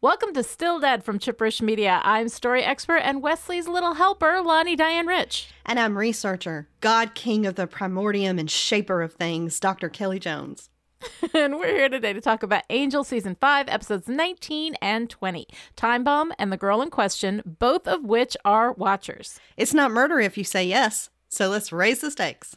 Welcome to Still Dead from Chipperish Media. I'm story expert and Wesley's little helper, Lani Diane Rich. And I'm researcher, God King of the Primordium and Shaper of Things, Dr. Kelly Jones. and we're here today to talk about Angel Season 5, episodes 19 and 20. Time Bomb and The Girl in Question, both of which are Watchers. It's not murder if you say yes, so let's raise the stakes.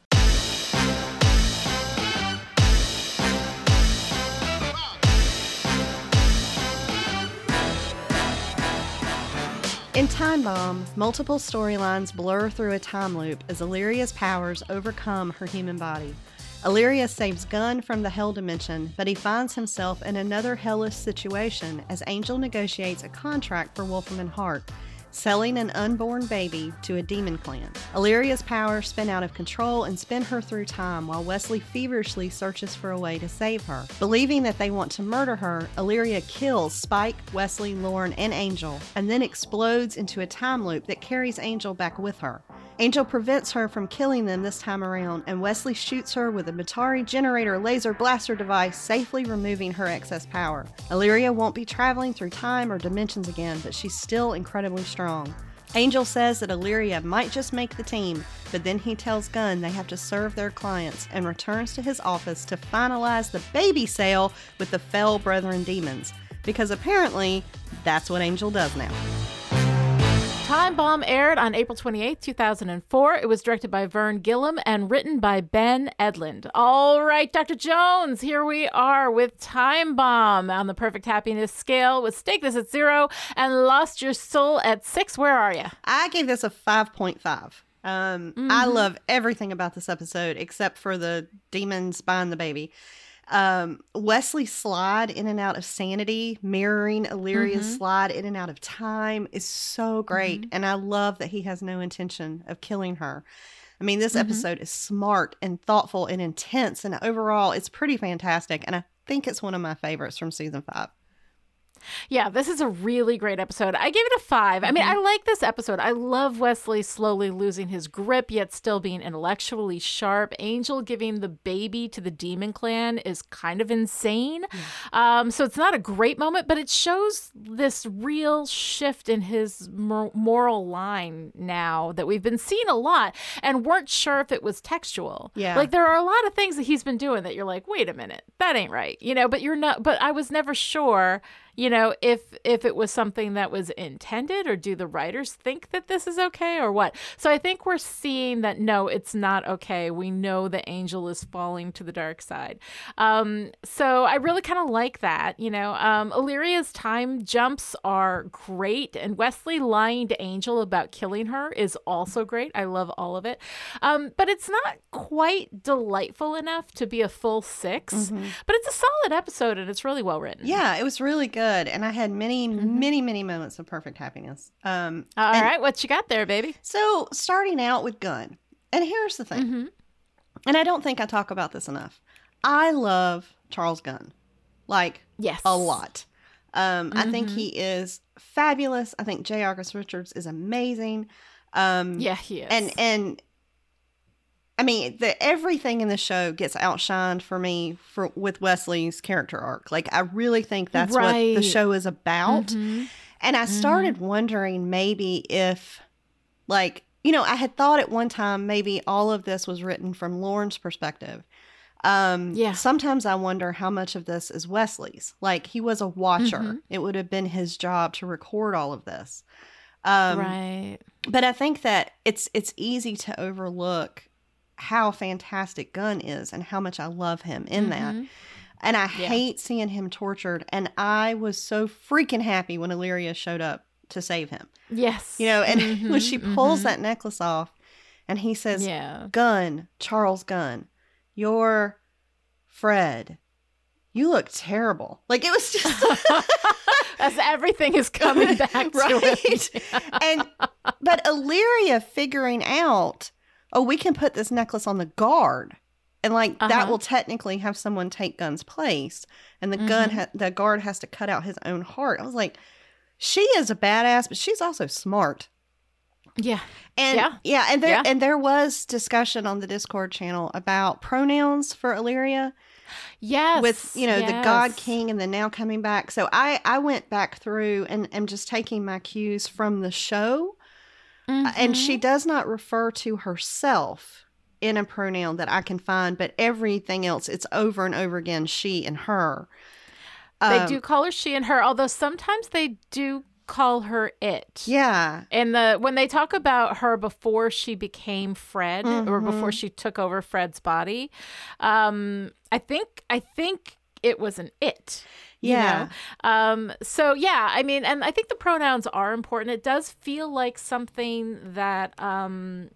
Time Bomb, multiple storylines blur through a time loop as Illyria's powers overcome her human body. Illyria saves Gunn from the Hell Dimension, but he finds himself in another hellish situation as Angel negotiates a contract for Wolfram and Hart, selling an unborn baby to a demon clan. Illyria's powers spin out of control and spin her through time while Wesley feverishly searches for a way to save her. Believing that they want to murder her, Illyria kills Spike, Wesley, Lorne, and Angel, and then explodes into a time loop that carries Angel back with her. Angel prevents her from killing them this time around, and Wesley shoots her with a Batari generator laser blaster device, safely removing her excess power. Illyria won't be traveling through time or dimensions again, but she's still incredibly strong. Angel says that Illyria might just make the team, but then he tells Gunn they have to serve their clients and returns to his office to finalize the baby sale with the Fell Brethren demons, because apparently that's what Angel does now. Time Bomb aired on April 28, 2004. It was directed by Vern Gillum and written by Ben Edlund. All right, Dr. Jones, here we are with Time Bomb on the perfect happiness scale with Stake This at zero and Lost Your Soul at six. Where are you? I gave this a 5.5. Um, mm-hmm. I love everything about this episode except for the demons buying the baby. Um, Wesley slide in and out of sanity, mirroring Illyria's mm-hmm. slide in and out of time, is so great. Mm-hmm. And I love that he has no intention of killing her. I mean, this mm-hmm. episode is smart and thoughtful and intense, and overall, it's pretty fantastic. And I think it's one of my favorites from season five. Yeah, this is a really great episode. I gave it a 5 mm-hmm. I mean, I mm-hmm. like this episode. I love Wesley slowly losing his grip, yet still being intellectually sharp. Angel giving the baby to the demon clan is kind of insane. Um, so it's not a great moment, but it shows this real shift in his moral line now that we've been seeing a lot and weren't sure if it was textual. Yeah. Like there are a lot of things that he's been doing that you're like, wait a minute, that ain't right. You know, but you're not, but I was never sure you know if if it was something that was intended or do the writers think that this is okay or what? So i think we're seeing that no it's not okay. We know the angel is falling to the dark side. Um, so i really kind of like that you know um, illyria's time jumps are great and wesley lying to angel about killing her is also great. I love all of it. Um, but it's not quite delightful enough to be a full 6 mm-hmm. but it's a solid episode and it's really well written. Yeah it was really good good, and I had many, mm-hmm. many, many moments of perfect happiness. Um, All and, right, what you got there, baby? So starting out with Gunn, and here's the thing, mm-hmm. and I don't think I talk about this enough. I love Charles Gunn, like yes, a lot. Um, mm-hmm. I think mm-hmm. he is fabulous. I think J. August Richards is amazing. Um, yeah, he is, and and I mean, the everything in the show gets outshined for me for with Wesley's character arc. Like I really think that's right. what the show is about. Mm-hmm. And I started mm-hmm. wondering maybe if like, you know, I had thought at one time maybe all of this was written from Lorne's perspective. Um yeah. sometimes I wonder how much of this is Wesley's. Like he was a watcher. Mm-hmm. It would have been his job to record all of this. Um right. But I think that it's it's easy to overlook how fantastic Gunn is and how much I love him in mm-hmm. that. And I yeah. hate seeing him tortured. And I was so freaking happy when Illyria showed up to save him. Yes. You know, and mm-hmm, when she pulls mm-hmm. that necklace off and he says, yeah. Gunn, Charles Gunn, you're Fred. You look terrible. Like it was just as everything is coming back right? it. and but Illyria figuring out oh, we can put this necklace on the guard. And like uh-huh. that will technically have someone take Gunn's place, and the mm-hmm. gun, ha- the guard has to cut out his own heart. I was like, she is a badass, but she's also smart. Yeah, and yeah, yeah and there yeah. and there was discussion on the Discord channel about pronouns for Illyria. Yes. with you know the God. King and then now coming back. So I I went back through and am just taking my cues from the show, Uh, and she Mhm. does not refer to herself in a pronoun that I can find, but everything else it's over and over again she and her. They Um, do call her she and her, although sometimes they do call her it. Yeah. And the when they talk about her before she became Fred or Mhm. before she took over Fred's body, um, I think I think it was an it. You Yeah. know? Um, so yeah, I mean, and I think the pronouns are important. It does feel like something that um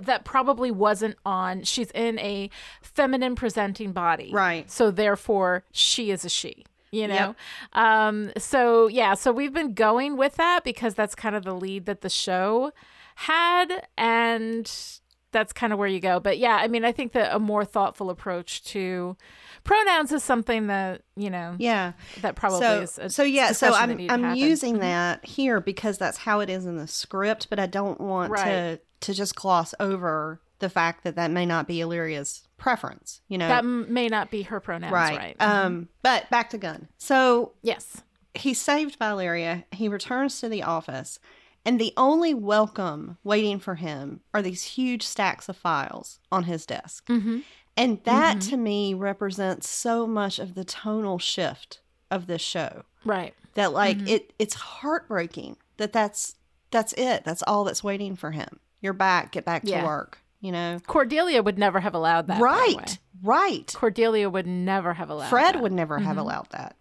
that probably wasn't on she's in a feminine presenting body. Right. So therefore she is a she. You know? Um, so yeah, so we've been going with that because that's kind of the lead that the show had and that's kind of where you go. But yeah, I mean I think that a more thoughtful approach to pronouns is something that, you know, Yeah. that probably so, is a so yeah, so I'm I'm using Mhm. that here because that's how it is in the script, but I don't want to Right. to just gloss over the fact that that may not be Illyria's preference, you know. that m- may not be her pronouns, right? right. Um but back to Gunn. So yes. he's saved by Illyria. He returns to the office, and the only welcome waiting for him are these huge stacks of files on his desk. Mm-hmm. And that Mhm. to me represents so much of the tonal shift of this show. Right. That like Mhm. it it's heartbreaking that that's that's it. That's all that's waiting for him. You're back, get back to Yeah. work, you know. Cordelia would never have allowed that. right. Right. Cordelia would never have allowed Fred that. would never have Mhm. allowed that.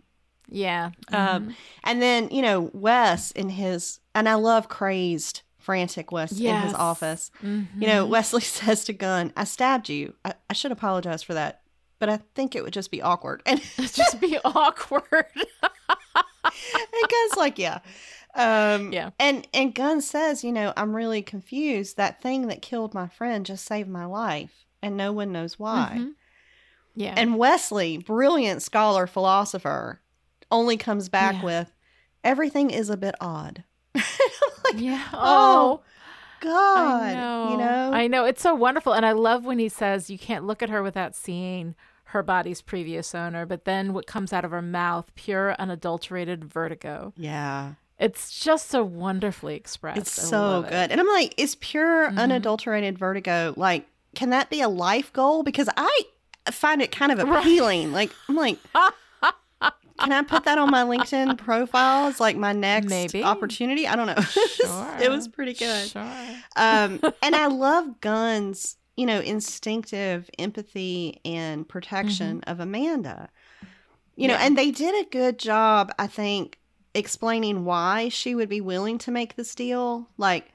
Yeah. Um, Mhm. And then, you know, Wes in his, and I love crazy, frantic Wes in his Yes. office. You know, Mhm. Wesley says to Gunn, I stabbed you. I, I should apologize for that, but I think it would just be awkward. And, It'd just be awkward. and Gunn's like, yeah. Um, Yeah. And, and Gunn says, you know, I'm really confused. That thing that killed my friend just saved my life, and no one knows why. Mhm. Yeah. And Wesley, brilliant scholar, philosopher, only comes back Yeah. with, everything is a bit odd. like, yeah. oh, Oh, God, know. you know, I know. It's so wonderful. And I love when he says you can't look at her without seeing her body's previous owner, but then what comes out of her mouth, pure unadulterated vertigo. yeah, It's just so wonderfully expressed. it's I so love it. good. And I'm like, is pure Mhm. unadulterated vertigo like? Can that be a life goal? Because I find it kind of Right. appealing. Like, I'm like, can I put that on my LinkedIn profile as like my next Maybe. opportunity? I don't know. Sure. it was pretty good. Sure. um, and I love Gunn's, you know, instinctive empathy and protection of Amanda. You know, Yeah. and they did a good job, I think, explaining why she would be willing to make this deal. Like,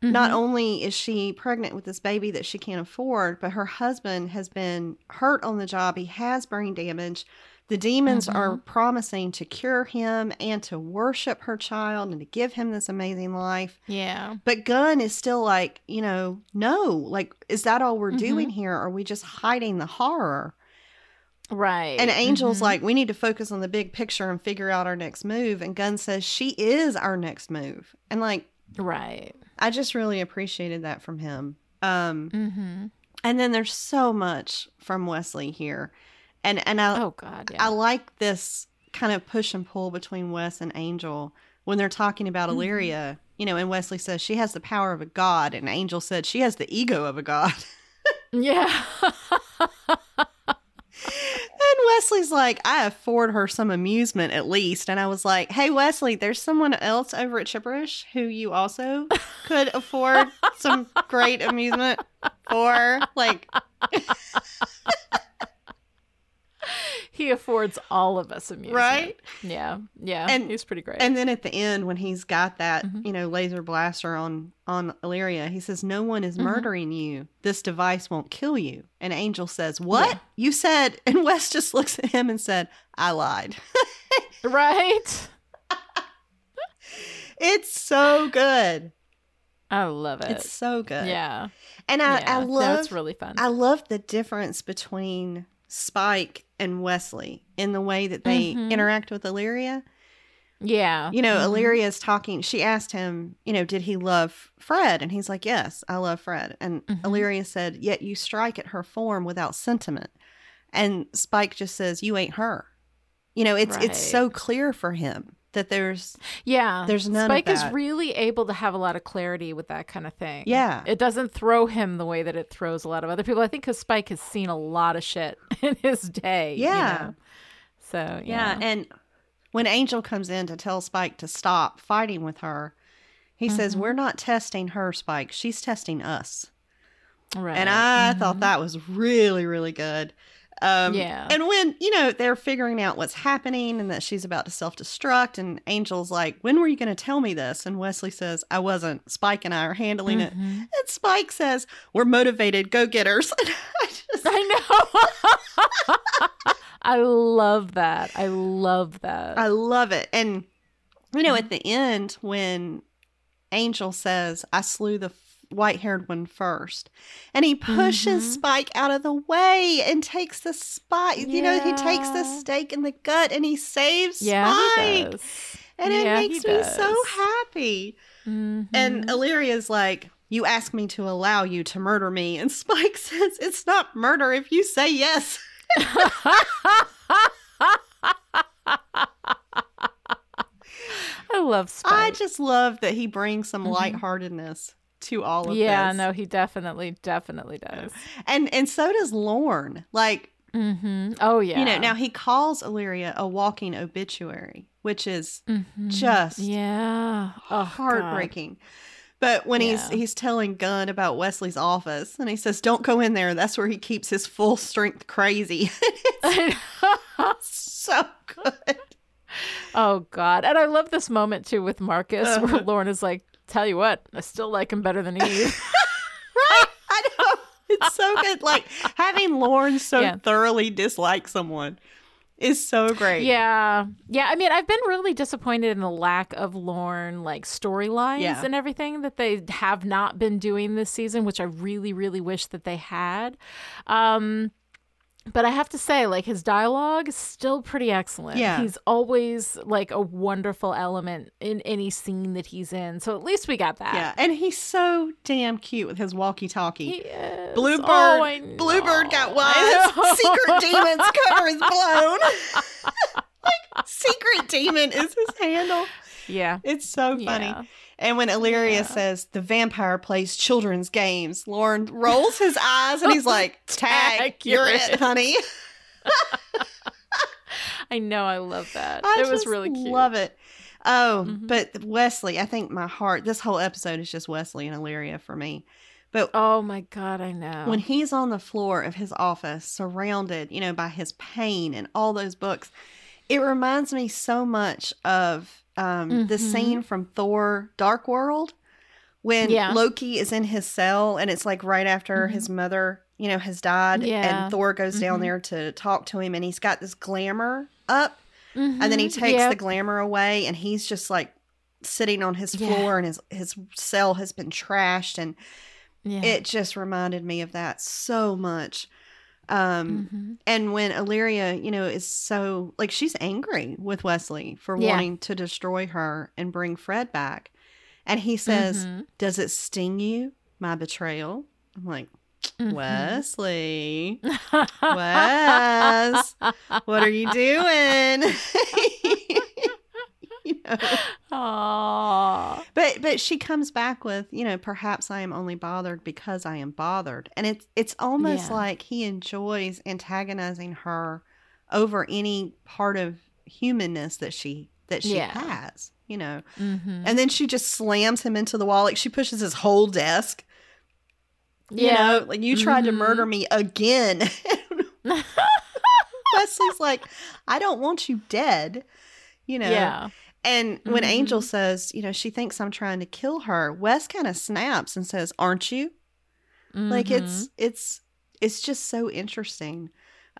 not Mhm. only is she pregnant with this baby that she can't afford, but her husband has been hurt on the job. He has brain damage. The demons are promising to cure him and to worship her child and to give him this amazing life. Yeah. But Gunn is still like, you know, no, like, is that all we're doing here? Are we just hiding the horror? Right. And Angel's Mhm. like, we need to focus on the big picture and figure out our next move. And Gunn says she is our next move. And like, right. I just really appreciated that from him. Um, Mm-hmm. and then there's so much from Wesley here. And and I Oh God. Yeah. I like this kind of push and pull between Wes and Angel when they're talking about Mhm. Illyria. You know, and Wesley says she has the power of a god, and Angel said she has the ego of a god. yeah. And Wesley's like, I afford her some amusement at least. And I was like, hey, Wesley, there's someone else over at Chipperish who you also could afford some great amusement for. Like, he affords all of us amusement. right? Yeah. Yeah. And- he's pretty great. And then at the end, when he's got that, Mhm. you know, laser blaster on on Illyria, he says, "No one is Mhm. murdering you. This device won't kill you." And Angel says, "What Yeah. you said?" And Wes just looks at him and said, "I lied." right. it's so good. I love it. It's so good. yeah. and I yeah. I love it's really fun. I love the difference between Spike and Wesley in the way that they Mhm. interact with Illyria. yeah. You know, Mhm. Illyria is talking. She asked him, you know, did he love Fred? And he's like, yes, I love Fred. And Mhm. Illyria said, yet you strike at her form without sentiment. And Spike just says, "You ain't her." You know, it's it's so clear for him that there's Yeah. There's none Spike is really able to have a lot of clarity with that kind of thing. Yeah. It doesn't throw him the way that it throws a lot of other people. I think because Spike has seen a lot of shit in his day. you Yeah. know? So, Yeah, yeah. and when Angel comes in to tell Spike to stop fighting with her, he says, Mm-hmm. "We're not testing her, Spike. She's testing us." right. And I thought that was really, really good. Um, Yeah. And when you know they're figuring out what's happening and that she's about to self-destruct, and Angel's like, "When were you going to tell me this?" And Wesley says, "I wasn't. Spike and I are handling it." Mhm. And Spike says, "We're motivated go-getters." I just, I know. I love that. I love that. I love it. And you Mm-hmm. know, at the end when Angel says, "I slew the white-haired one first. and he pushes Mhm. Spike out of the way and takes the spike. You know, he takes the stake in the gut and he saves yeah, Spike, he and Yeah, it makes me so happy. And Mhm. Illyria's like. You asked me to allow you to murder me. And Spike says, It's not murder if you say yes. I love Spike. I just love that he brings some lightheartedness to all of yeah, this. no, he definitely, definitely does. And and so does Lorne. Like, Mm-hmm. Oh yeah. you know, now he calls Illyria a walking obituary, which is Mhm. just yeah, oh, God. heartbreaking. But when he's Yeah. he's telling Gunn about Wesley's office and he says, Don't go in there, that's where he keeps his full strength crazy. so good. oh God, and I love this moment too with Marcus, Uh-huh. where Lorne is like, "Tell you what, I still like him better than Eve." Right? I know. It's so good. Like having Lorne so Yeah. thoroughly dislike someone is so great. Yeah. Yeah. I mean, I've been really disappointed in the lack of Lorne like storylines Yeah. and everything that they have not been doing this season, which I really, really wish that they had. Um, but I have to say, like, his dialogue is still pretty excellent. Yeah. He's always like a wonderful element in any scene that he's in. So at least we got that. Yeah, and he's so damn cute with his walkie-talkie. He is. Bluebird, Oh, Bluebird got wise. Secret demon's cover is blown. like secret demon is his handle. Yeah. It's so funny. Yeah. And when Illyria Yeah. says the vampire plays children's games, Lorne rolls his eyes and he's like, "Tag, you're it, it." honey." I know. I love that. I it was really cute. Love it. Oh, Mhm. but Wesley, I think my heart. This whole episode is just Wesley and Illyria for me. But Oh my God. I know. when he's on the floor of his office, surrounded, you know, by his pain and all those books, it reminds me so much of um, the Mhm. scene from Thor: Dark World when Yeah. Loki is in his cell, and it's like right after Mhm. his mother, you know, has died, Yeah. and Thor goes down Mhm. there to talk to him, and he's got this glamour up, and then he Mhm. takes Yep. the glamour away, and he's just like sitting on his Yeah. floor, and his his cell has been trashed, and yeah. it just reminded me of that so much. Um, Mhm. and when Illyria, you know, is so like she's angry with Wesley for Yeah. wanting to destroy her and bring Fred back, and he says, Mhm. "Does it sting you, my betrayal?" I'm like, Mhm. Wesley, Wes, what are you doing? you know. Aw. But but she comes back with, you know, perhaps I am only bothered because I am bothered. And it's it's almost Yeah. like he enjoys antagonizing her over any part of humanness that she that she Yeah. has, you know. Mhm. And then she just slams him into the wall like she pushes his whole desk. You Yeah. know, like you tried to Mhm. murder me again. Wesley's like, I don't want you dead. You know. Yeah. And when Angel Mhm. says, you know, she thinks I'm trying to kill her, Wes kind of snaps and says, "Aren't you?" Like Mhm. it's it's it's just so interesting.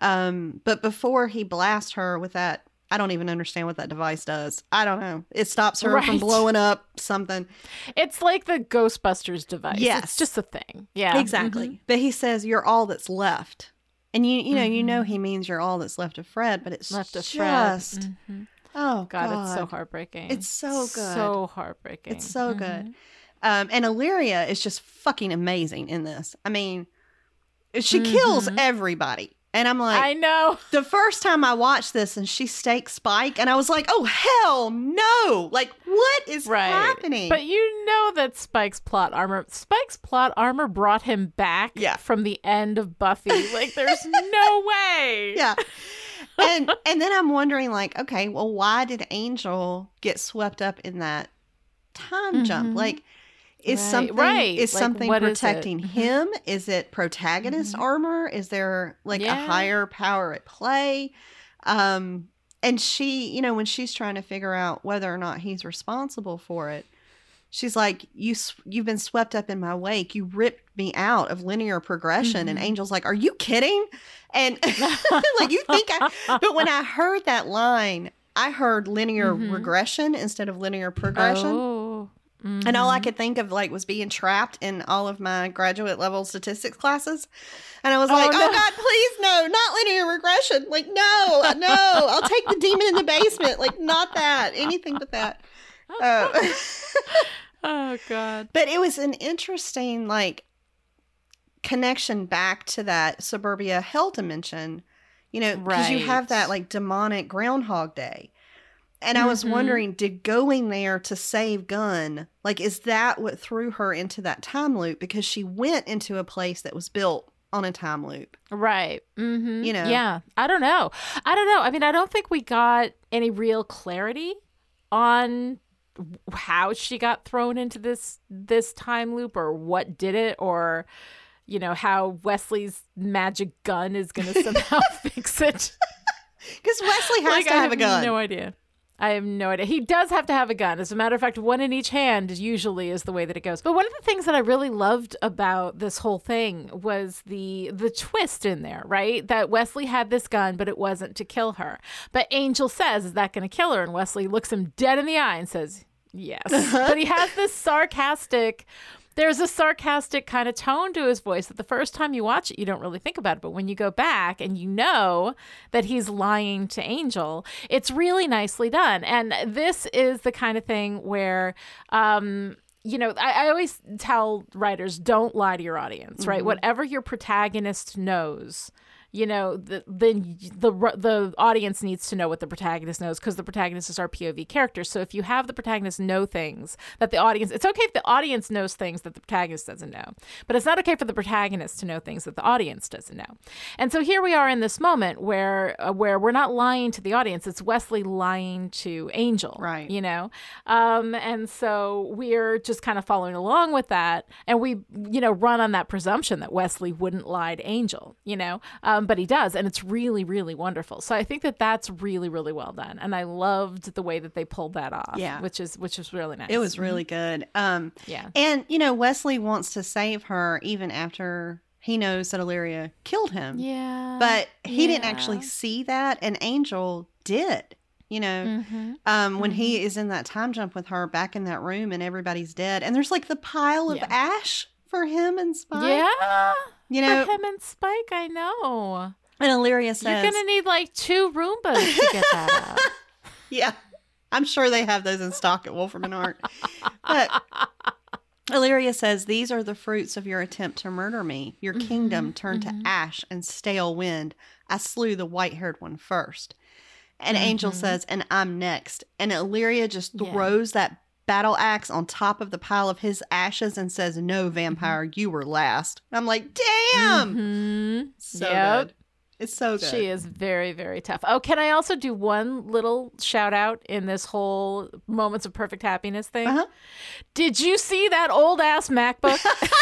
Um, but before he blasts her with that, I don't even understand what that device does. I don't know. It stops her from blowing up something. It's like the Ghostbusters device. Yes. It's just a thing. Yeah. exactly. Mhm. But he says, "You're all that's left." And you you know you know Mhm. he means you're all that's left of Fred, but it's Left of just Fred. Mhm. Oh God, it's so heartbreaking. It's so good. So heartbreaking. It's so good. Mhm. Um, and Illyria is just fucking amazing in this. I mean, she kills Mhm. everybody. And I'm like, I know. the first time I watched this and she staked Spike, and I was like, oh, hell no. Like, what is Right. happening? But you know that Spike's plot armor Spike's plot armor brought him back Yeah. from the end of Buffy. Like there's no way. yeah. And and then I'm wondering, like, okay, well, why did Angel get swept up in that time jump? Mhm. Like, is Right, something right. is Like, something what is protecting Mhm. him? Is it protagonist Mhm. armor? Is there like a higher power at play? Um, and she, you know, when she's trying to figure out whether or not he's responsible for it, she's like, "You you've been swept up in my wake. You ripped me out of linear progression." And Mhm. Angel's like, "Are you kidding?" And like, you think I? But when I heard that line, I heard linear Mhm. regression instead of linear progression. Oh. And all I Mhm. could think of like was being trapped in all of my graduate level statistics classes. And I was Oh, like, oh. God, please no, not linear regression. Like, no, no, I'll take the demon in the basement. Like, not that, anything but that. Uh, Oh god. but it was an interesting like connection back to that suburbia hell dimension, you know, because you have that like demonic Groundhog Day. And I was Mhm. wondering, did going there to save Gunn, like, is that what threw her into that time loop? Because she went into a place that was built on a time loop. Right. Mm-hmm. You know. Yeah. I don't know. I don't know. I mean, I don't think we got any real clarity on how she got thrown into this this time loop or what did it or you know how Wesley's magic gun is going to somehow fix it. Because Wesley has Like, to I have a gun. No idea. I have no idea. He does have to have a gun. As a matter of fact, one in each hand usually is the way that it goes. But one of the things that I really loved about this whole thing was the the twist in there, right? That Wesley had this gun, but it wasn't to kill her. But Angel says, "Is that going to kill her?" And Wesley looks him dead in the eye and says, "Yes." but he has this sarcastic there's a sarcastic kind of tone to his voice that the first time you watch it, you don't really think about it. But when you go back and you know that he's lying to Angel, it's really nicely done. And this is the kind of thing where, um, you know, I, I always tell writers don't lie to your audience, right? Mhm. Whatever your protagonist knows. You know, the, then the the audience needs to know what the protagonist knows because the protagonist is our POV character. So if you have the protagonist know things that the audience, it's okay if the audience knows things that the protagonist doesn't know, but it's not okay for the protagonist to know things that the audience doesn't know. And so here we are in this moment where uh, where we're not lying to the audience; it's Wesley lying to Angel, Right. You know, um, and so we're just kind of following along with that, and we you know run on that presumption that Wesley wouldn't lie to Angel, you know, um, but he does, and it's really really wonderful. So I think that that's really really well done, and I loved the way that they pulled that off, Yeah. which is which is really nice. It was really good. Um, yeah. and, you know, Wesley wants to save her even after he knows that Illyria killed him. Yeah. But he didn't actually see that, and Angel did. You know, Mhm. um, when he is in that time jump with her back in that room and everybody's dead, and there's like the pile of Yeah. ash for him and Spike. Yeah. You know, For him and Spike, I know. and Illyria says, You're gonna need like two Roombas to get that up. Yeah. I'm sure they have those in stock at Wolfram and Hart. But Illyria says, These are the fruits of your attempt to murder me. Your kingdom Mhm, turned mhm. to ash and stale wind. I slew the white haired one first. And Angel Mhm. says, And I'm next. And Illyria just Yeah. throws that battle axe on top of the pile of his ashes and says, No, vampire, Mm-hmm. you were last. I'm like, Damn. Mhm. So Yep. good. It's so good. She is very, very tough. Oh, can I also do one little shout out in this whole moments of perfect happiness thing? Uh-huh. Did you see that old ass MacBook? it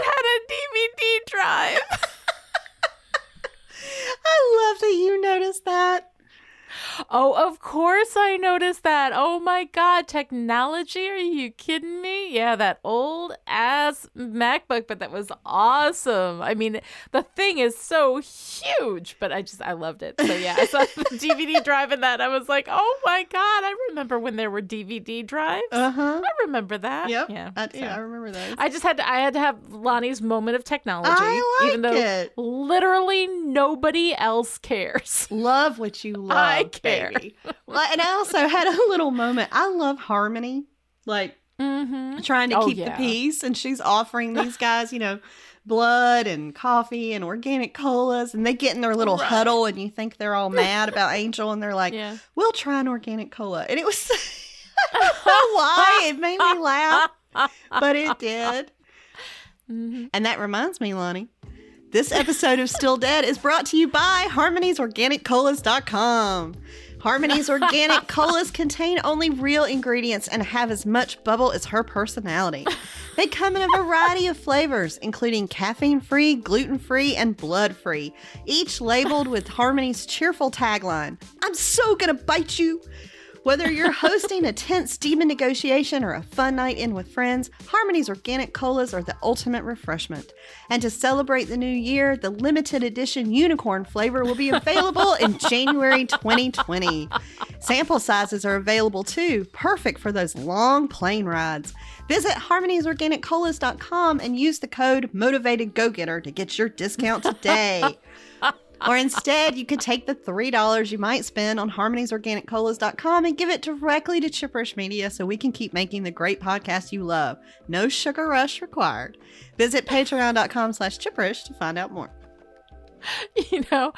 had a DVD drive. I love that you noticed that. Oh, of course I noticed that. Oh my god, technology? Are you kidding me? Yeah, that old ass MacBook, but that was awesome. I mean, the thing is so huge, but I just I loved it. So yeah, I saw the DVD drive in that. I was like, "Oh my god, I remember when there were DVD drives." Uh huh. I remember that. Yep. Yeah. I so. I remember that. I just had to I had to have Lani's moment of technology I like even though it. literally nobody else cares. Love what you love. I care. baby. And I also had a little moment. I love Harmony, like Mhm. trying to Oh, keep yeah. the peace, and she's offering these guys, you know, blood and coffee and organic colas, and they get in their little Right. huddle, and you think they're all mad about Angel, and they're like, Yeah. "We'll try an organic cola," and it was. I don't know why it made me laugh, but it did. Mhm. And that reminds me, Lani, this episode of Still Dead is brought to you by HarmoniesOrganicColas.com. Harmony's organic colas contain only real ingredients and have as much bubble as her personality. They come in a variety of flavors, including caffeine free, gluten free, and blood free, each labeled with Harmony's cheerful tagline I'm so gonna bite you. Whether you're hosting a tense demon negotiation or a fun night in with friends, Harmony's organic colas are the ultimate refreshment. And to celebrate the new year, the limited edition unicorn flavor will be available in January 2020. Sample sizes are available too, perfect for those long plane rides. Visit harmoniesorganiccolas.com and use the code MotivatedGoGetter to get your discount today. Or instead, you could take the $3 you might spend on harmoniesorganiccolas.com and give it directly to Chipperish Media so we can keep making the great podcast you love. No sugar rush required. Visit patreon.com slash chipperish to find out more. You know,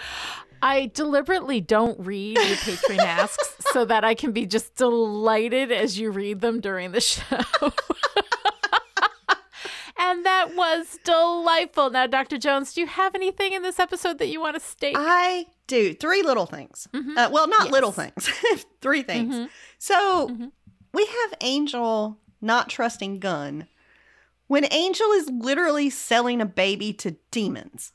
I deliberately don't read your Patreon asks so that I can be just delighted as you read them during the show. that was delightful. Now, Dr. Jones, do you have anything in this episode that you want to state? I do three little things. Mhm. Uh, well, not Yes. little things, three things. Mhm. So Mhm. we have Angel not trusting Gunn when Angel is literally selling a baby to demons.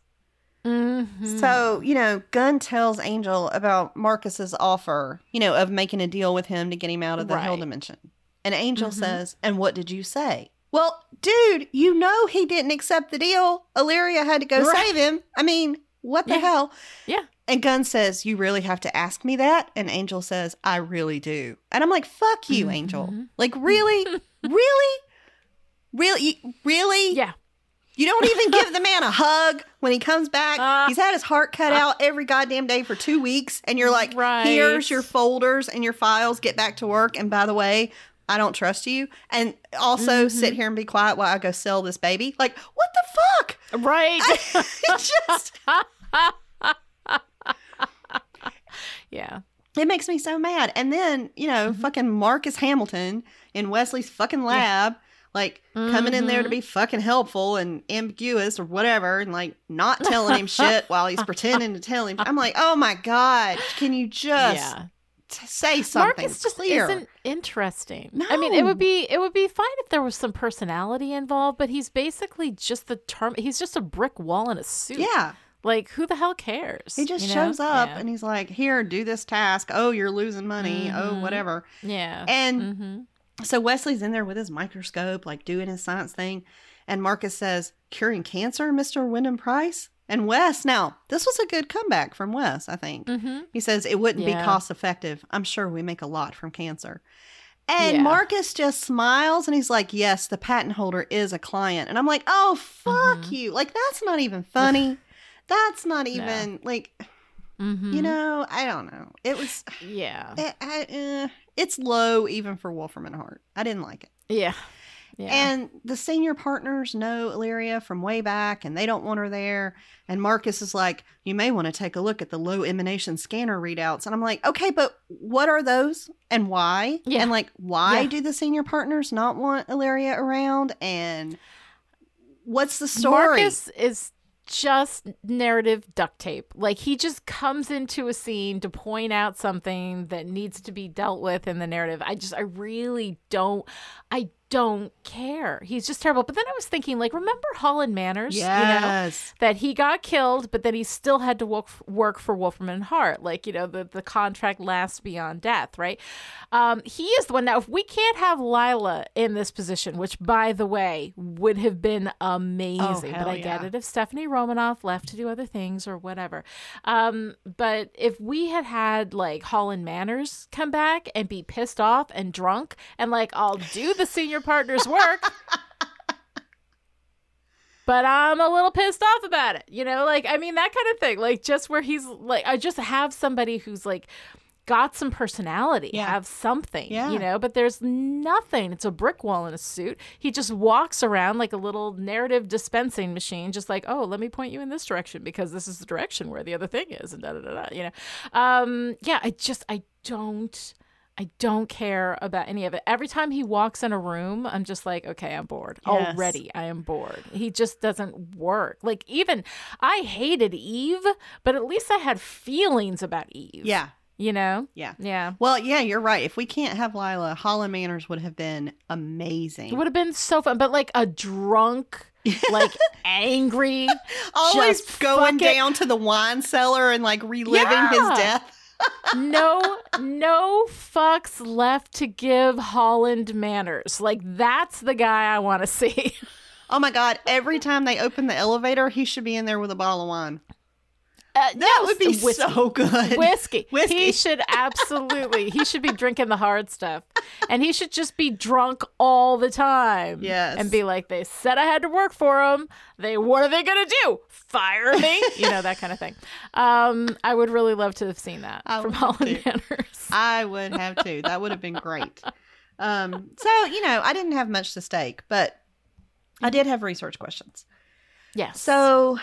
Mhm. So, you know, Gunn tells Angel about Marcus's offer, you know, of making a deal with him to get him out of the hell dimension. And Angel Mhm. says, And what did you say? Well, dude, you know he didn't accept the deal. Illyria had to go Right. save him. I mean, what the Yeah. hell? Yeah. And Gunn says, You really have to ask me that? And Angel says, I really do. And I'm like, Fuck you, Angel. Mhm. Like, really? really? Really? Really? yeah. You don't even give the man a hug when he comes back. Uh, He's had his heart cut out every goddamn day for two weeks. And you're like, Right. here's your folders and your files. Get back to work. And by the way, I don't trust you. And also Mhm. sit here and be quiet while I go sell this baby. Like, what the fuck? Right. it just, yeah. it makes me so mad. And then, you know, Mhm. fucking Marcus Hamilton in Wesley's fucking lab. Like coming in there to Mhm. be fucking helpful and ambiguous or whatever, and like not telling him shit while he's pretending to tell him. I'm like, oh my god, can you just yeah. T- say something Marcus just clear? isn't interesting. I mean, it would be it would be fine if there was some personality involved, but he's basically just the term. He's just a brick wall in a suit. yeah, Like who the hell cares? he just you know? shows up Yeah. and he's like, here, do this task. Oh, you're losing money. Oh, Mhm. whatever. yeah. And hmm so Wesley's in there with his microscope, like doing his science thing, and Marcus says, "Curing cancer, Mister Wyndam-Pryce." And Wes, now this was a good comeback from Wes, I think. hmm He says it wouldn't be cost effective. I'm sure we make a lot from cancer. And Yeah. Marcus just smiles and he's like, Yes, the patent holder is a client. And I'm like, Oh, fuck Mhm. you. Like, that's not even funny. that's not even, like, hmm you know, I don't know. It was, Yeah. it, I, eh, it's low even for Wolfram and Hart. I didn't like it. Yeah. Yeah. And the senior partners know Illyria from way back and they don't want her there. And Marcus is like, You may want to take a look at the low emanation scanner readouts. And I'm like, Okay, but what are those and why? Yeah. And like, why Yeah. do the senior partners not want Illyria around? And what's the story? Marcus is just narrative duct tape. Like he just comes into a scene to point out something that needs to be dealt with in the narrative. I just I really don't I don't care. He's just terrible. But then I was thinking like remember Holland Manners, you know? yes. that he got killed, but then he still had to work, work for Wolfram and Hart. Like, you know, the, the contract lasts beyond death, right? Um, he is the one. Now, if we can't have Lila in this position, which, by the way, would have been amazing, but hell I get it if Stephanie Romanov left to do other things or whatever. Um, but if we had had, like, Holland Manners come back and be pissed off and drunk and, like, I'll do the senior partner's work but I'm a little pissed off about it. You know, like I mean that kind of thing. Like just where he's like I just have somebody who's like got some personality, Yeah. have something, Yeah. you know, but there's nothing. It's a brick wall in a suit. He just walks around like a little narrative dispensing machine, just like, oh, let me point you in this direction because this is the direction where the other thing is, and da da da da, you know. Um, yeah, I just, I don't. I don't care about any of it. Every time he walks in a room, I'm just like, okay, I'm bored. Yes. Already, I am bored. He just doesn't work. Like, even I hated Eve, but at least I had feelings about Eve. Yeah. You know? Yeah. Yeah. Well, yeah, you're right. If we can't have Lila, Holland Manners would have been amazing. It would have been so fun, but like a drunk, like angry, Always going down to the wine cellar and like reliving Yeah. his death. No, no fucks left to give Holland manners. Like that's the guy I want to see. Oh my god! Every time they open the elevator, he should be in there with a bottle of wine. Uh, That would be whiskey. so good. Whiskey. Whiskey. He should absolutely. he should be drinking the hard stuff, and he should just be drunk all the time. Yes. and be like, they said I had to work for them. They what are they gonna do? Fire me? you know that kind of thing. Um, I would really love to have seen that I from Holland. Manners. I would have too. That would have been great. Um, so you know, I didn't have much to stake, but I did have research questions. Yes. So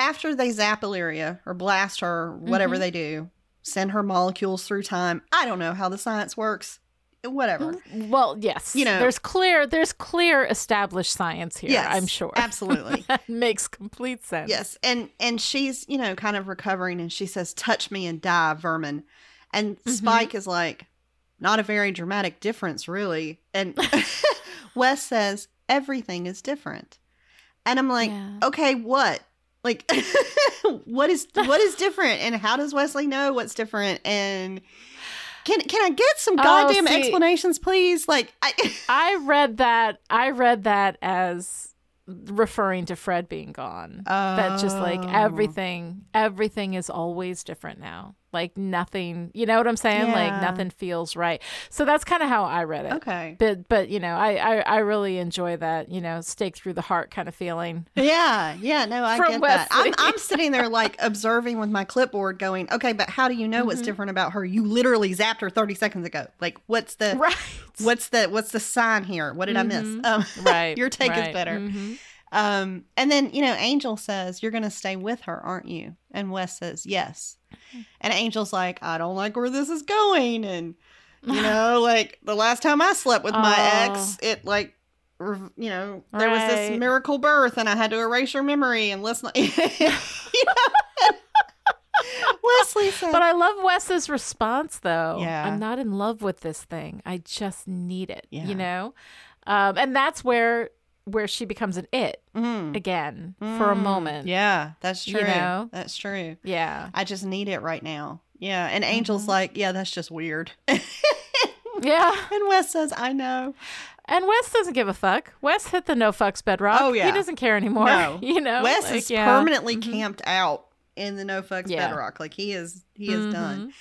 after they zap Illyria or blast her, whatever Mhm. they do, send her molecules through time. I don't know how the science works. Whatever. well, yes. You know- there's clear, there's clear established science here. Yes, I'm sure. absolutely. makes complete sense. Yes, and and she's you know kind of recovering, and she says, "Touch me and die, vermin." And Mhm. Spike is like, "Not a very dramatic difference, really." And Wes says, "Everything is different," and I'm like, Yeah. "Okay, what? Like, what is what is different, and how does Wesley know what's different?" And can can I get some Oh, goddamn see- explanations, please? Like, I I read that. I read that as referring to Fred being gone. that just like Oh. everything everything is always different now like nothing you know what i'm saying like nothing feels right so that's kind of how i read it okay. but but you know I, I i really enjoy that you know stake through the heart kind of feeling Yeah, yeah, no, I get that. I'm, I'm sitting there like observing with my clipboard, going, okay, but how do you know what's Mhm. different about her? You literally zapped her 30 seconds ago. Like, what's the right what's the what's the sign here? What did I miss? Mhm. Um, right your take is right. better. Mhm. Um, and then you know, Angel says, "You're going to stay with her, aren't you?" And Wes says, "Yes." And Angel's like, "I don't like where this is going," and you know, like the last time I slept with my Oh. ex, it like. You know, there was this miracle birth, and I had to erase your memory and listen. you know? Wesley said, but i love wes's response though Yeah. i'm not in love with this thing i just need it Yeah. you know um and that's where where she becomes an it Mm, again for a mm, moment Yeah, that's You true. know? That's true. yeah I just need it right now. Yeah, and Angel's Mhm. like, "Yeah, that's just weird." yeah And Wes says, I know. And Wes doesn't give a fuck. Wes hit the no fucks bedrock. Oh, yeah. He doesn't care anymore. No. You know? Wes Like, is yeah. permanently Mhm. camped out in the no fucks Yeah. bedrock. Like he is he is done. Mhm.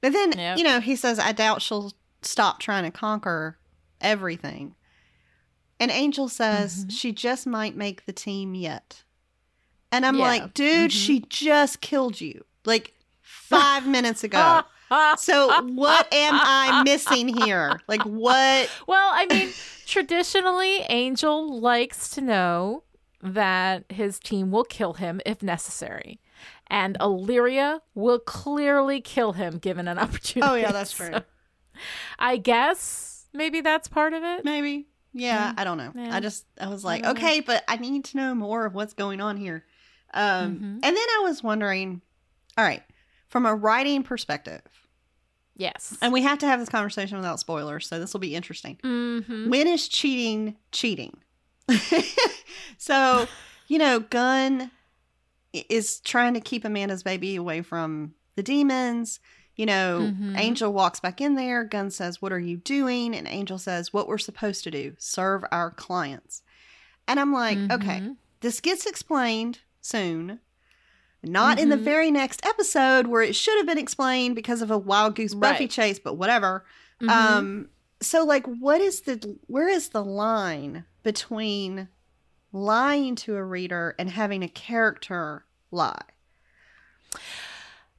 But then, Yep. you know, he says, I doubt she'll stop trying to conquer everything. And Angel says Mhm. she just might make the team yet. And I'm Yeah. like, dude, Mhm. she just killed you. Like five minutes ago. So what am I missing here? Like what well, I mean, traditionally, Angel likes to know that his team will kill him if necessary. And Illyria will clearly kill him given an opportunity. Oh yeah, that's true. So, I guess maybe that's part of it. Maybe. Yeah, Mm. I don't know. Yeah. I just I was like, know. okay, but I need to know more of what's going on here. Um Mhm. and then I was wondering, all right, from a writing perspective, Yes. and we have to have this conversation without spoilers, so this will be interesting. hmm When is cheating cheating? so, you know, Gunn is trying to keep Amanda's baby away from the demons. You know, Mhm. Angel walks back in there. Gunn says, What are you doing? And Angel says, What we're supposed to do serve our clients. And I'm like, Okay, Mhm. this gets explained soon. Not in the Mhm. very next episode where it should have been explained because of a wild goose Buffy Right. chase, but whatever. Mhm. Um so like what is the where is the line between lying to a reader and having a character lie?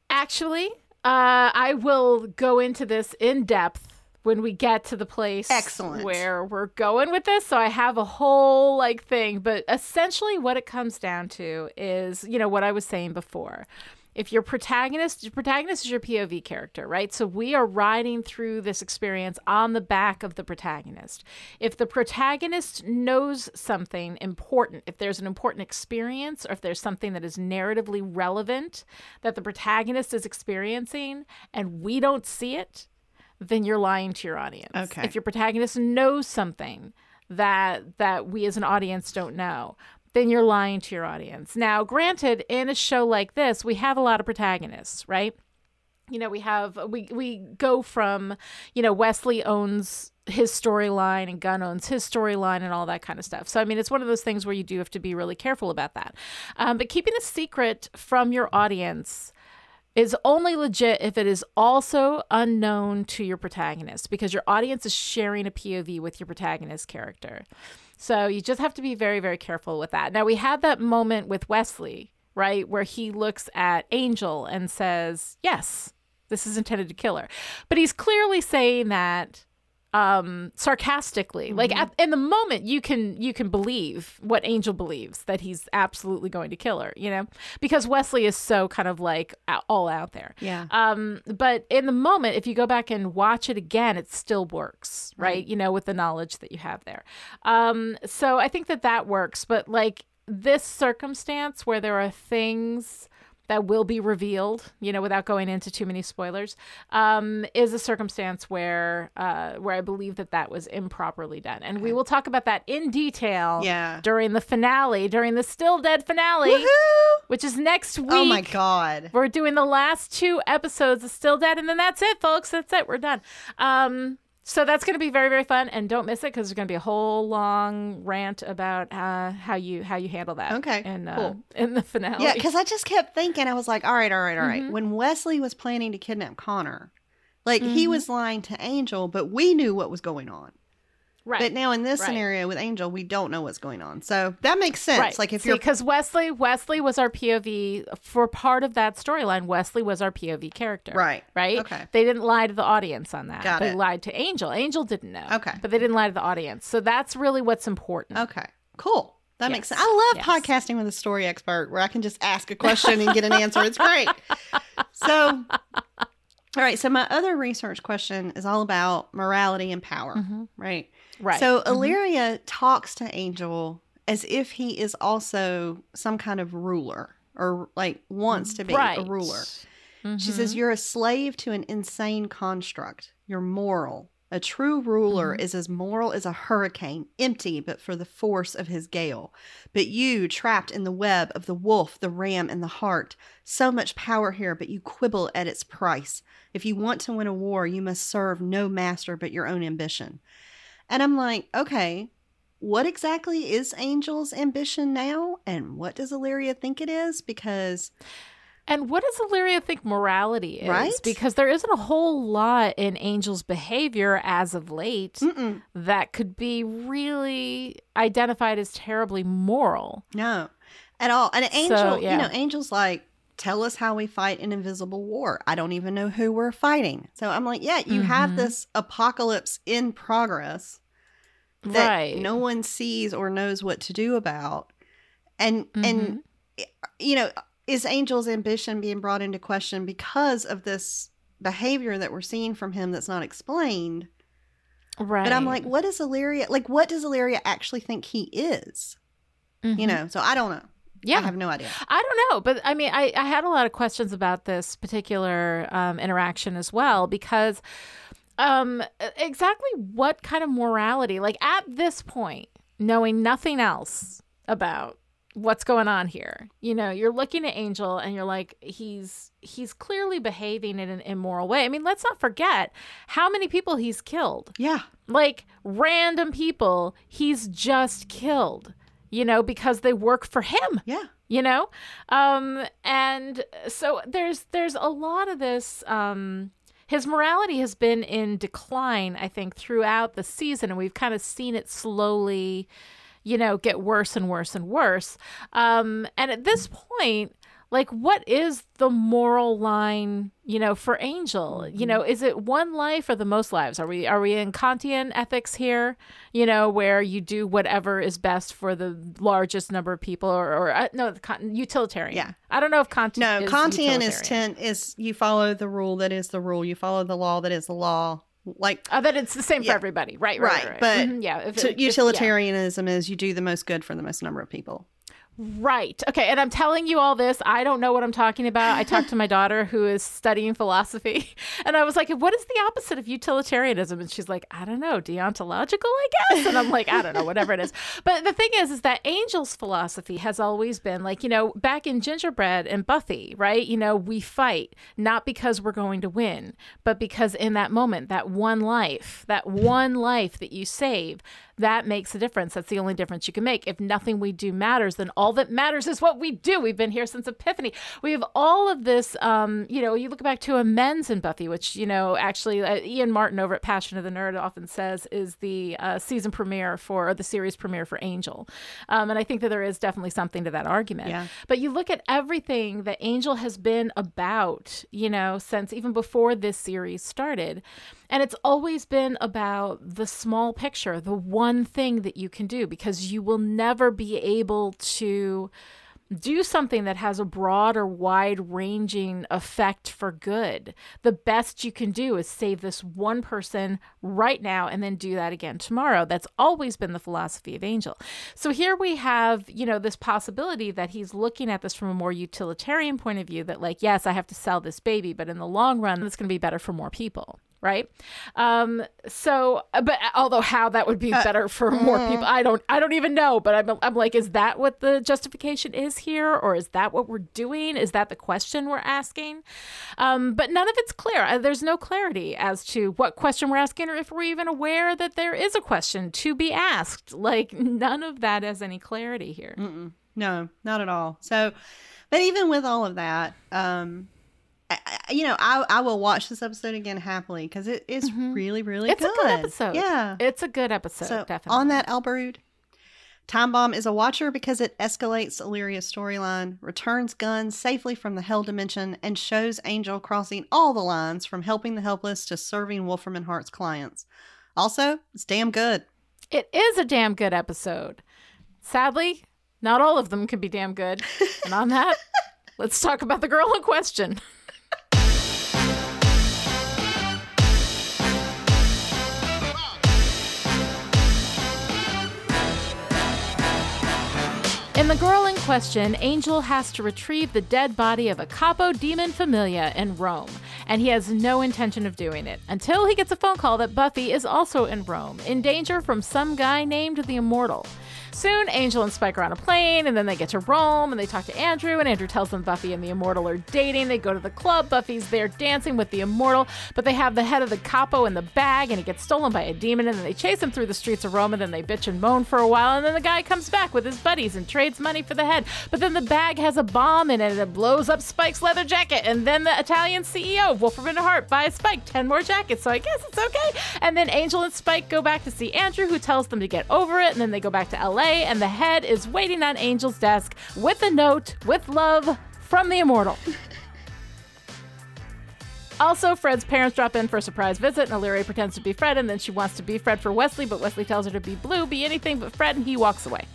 Actually, Uh, I will go into this in depth when we get to the place Excellent. where we're going with this. So I have a whole like thing, but essentially what it comes down to is, you know, what I was saying before. If your protagonist, your protagonist is your POV character, right? So we are riding through this experience on the back of the protagonist. If the protagonist knows something important, if there's an important experience or if there's something that is narratively relevant that the protagonist is experiencing and we don't see it, then you're lying to your audience. Okay. If your protagonist knows something that that we as an audience don't know, then you're lying to your audience. Now, granted, in a show like this, we have a lot of protagonists, right? You know, we have we we go from, you know, Wesley owns his storyline and Gunn owns his storyline and all that kind of stuff. So I mean, it's one of those things where you do have to be really careful about that. Um, but keeping a secret from your audience is only legit if it is also unknown to your protagonist because your audience is sharing a POV with your protagonist character. So you just have to be very, very careful with that. Now, we had that moment with Wesley, right, where he looks at Angel and says, Yes, this is intended to kill her. But he's clearly saying that um sarcastically. Like at, in the moment you can you can believe what angel believes that he's absolutely going to kill her you know? Because wesley is so kind of like all out there. Yeah. um but in the moment if you go back and watch it again it still works right, you know with the knowledge that you have there. Um so i think that that works. But like this circumstance where there are things that will be revealed, you know, without going into too many spoilers, um, is a circumstance where uh, where I believe that that was improperly done, and we will talk about that in detail. Yeah. During the finale, during the Still Dead finale, Woohoo! which is next week. Oh my god. We're doing the last two episodes of Still Dead, and then that's it, folks. That's it. We're done. Um, so that's going to be very, very fun, and don't miss it because there's going to be a whole long rant about uh, how you how you handle that. Okay, in uh, cool. in the finale. Yeah, because I just kept thinking, I was like, all right, all right, all right. Mhm. When Wesley was planning to kidnap Connor, like he Mhm. was lying to Angel, but we knew what was going on. Right. But now in this right. scenario with Angel, we don't know what's going on. So that makes sense. Like if you're because Wesley Wesley was our POV for part of that storyline. Wesley was our POV character. right, Right. Okay. They didn't lie to the audience on that. Got they it. lied to Angel. Angel didn't know. Okay. But they didn't lie to the audience. So that's really what's important. Okay. Cool. That makes sense. I love Yes. podcasting with a story expert where I can just ask a question and get an answer. It's great. So, all right. So, my other research question is all about morality and power, Mhm. right? Right. So, Mhm. Illyria talks to Angel as if he is also some kind of ruler or like wants to be right. a ruler. She Mhm. says, You're a slave to an insane construct. You're moral. A true ruler Mhm. is as moral as a hurricane, empty but for the force of his gale. But you, trapped in the web of the wolf, the ram, and the hart, so much power here, but you quibble at its price. If you want to win a war, you must serve no master but your own ambition. And I'm like, okay, what exactly is Angel's ambition now? And what does Illyria think it is? Because And what does Illyria think morality is? Right? Because there isn't a whole lot in Angel's behavior as of late mm-mm, that could be really identified as terribly moral. No, at all. And Angel, So, you know, Angel's like, tell us how we fight an invisible war. I don't even know who we're fighting. So I'm like, yeah, you have Mhm. this apocalypse in progress that right. no one sees or knows what to do about. And and Mhm. you know, is Angel's ambition being brought into question because of this behavior that we're seeing from him that's not explained? right. But I'm like, what is Illyria like what does Illyria actually think he is? You Mhm. know, so I don't know. Yeah. I have no idea. I don't know, but I mean, I, I had a lot of questions about this particular um, interaction as well because um, exactly what kind of morality, like at this point, knowing nothing else about what's going on here, you know, you're looking at Angel and you're like, he's he's clearly behaving in an immoral way. I mean, let's not forget how many people he's killed Yeah. like random people he's just killed you know because they work for him Yeah. you know um and so there's there's a lot of this um his morality has been in decline i think throughout the season and we've kind of seen it slowly you know get worse and worse and worse um and at this point like what is the moral line you know for angel you know is it one life or the most lives are we are we in kantian ethics here you know where you do whatever is best for the largest number of people or, or uh, no utilitarian Yeah. i don't know if kantian No, is Kantian is ten is you follow the rule that is the rule. You follow the law that is the law. Like Oh, that it's the same Yeah. for everybody, right? Right, Right, right. but Mhm, yeah, if, if- if- yeah. utilitarianism is you do the most good for the most number of people. Right. Okay. And I'm telling you all this. I don't know what I'm talking about. I talked to my daughter who is studying philosophy, and I was like, "What is the opposite of utilitarianism?" And she's like, "I don't know, deontological, I guess." And I'm like, "I don't know, whatever it is." But the thing is, is that Angel's philosophy has always been like, you know, back in Gingerbread and Buffy, right? You know, we fight not because we're going to win, but because in that moment, that one life, that one life that you save, that makes a difference. That's the only difference you can make. If nothing we do matters, then all that matters is what we do. We've been here since Epiphany. We have all of this, um, you know, you look back to amends in Buffy, which, you know, actually uh, Ian Martin over at Passion of the Nerd often says is the uh, season premiere for, or the series premiere for Angel. Um, and I think that there is definitely something to that argument. Yeah. But you look at everything that Angel has been about, you know, since even before this series started. And it's always been about the small picture, the one thing that you can do, because you will never be able to do something that has a broad or wide ranging effect for good. The best you can do is save this one person right now and then do that again tomorrow. That's always been the philosophy of Angel. So here we have, you know, this possibility that he's looking at this from a more utilitarian point of view that, like, yes, I have to sell this baby, but in the long run, it's going to be better for more people right? Um so but although how that would be better for more people i don't i don't even know but I'm, I'm like is that what the justification is here or is that what we're doing? Is that the question we're asking? Um but none of it's clear. Uh, there's no clarity as to what question we're asking or if we're even aware that there is a question to be asked. Like none of that has any clarity here. No, not at all. So, but even with all of that, um, I, you know, I I will watch this episode again happily because it is really really Mm-hmm. it's good. a good episode Yeah. it's a good episode so definitely on that Elbrood, Time Bomb is a watcher because it escalates Illyria's storyline, returns Gunn safely from the Hell Dimension, and shows Angel crossing all the lines from helping the helpless to serving Wolfram and Hart's clients. Also, it's damn good. It is a damn good episode. Sadly, not all of them can be damn good. And on that, let's talk about the girl in question. In the girl in question, Angel has to retrieve the dead body of a capo demon familia in Rome, and he has no intention of doing it until he gets a phone call that Buffy is also in Rome, in danger from some guy named the Immortal. Soon, Angel and Spike are on a plane, and then they get to Rome, and they talk to Andrew, and Andrew tells them Buffy and the Immortal are dating. They go to the club. Buffy's there dancing with the Immortal, but they have the head of the capo in the bag, and it gets stolen by a demon, and then they chase him through the streets of Rome, and then they bitch and moan for a while, and then the guy comes back with his buddies and trades money for the head. But then the bag has a bomb in it, and it blows up Spike's leather jacket, and then the Italian CEO of Wolfram and Hart buys Spike 10 more jackets, so I guess it's okay. And then Angel and Spike go back to see Andrew, who tells them to get over it, and then they go back to LA, and the head is waiting on Angel's desk with a note with love from the Immortal. Also, Fred's parents drop in for a surprise visit, and Illyria pretends to be Fred, and then she wants to be Fred for Wesley, but Wesley tells her to be Blue, be anything but Fred, and he walks away.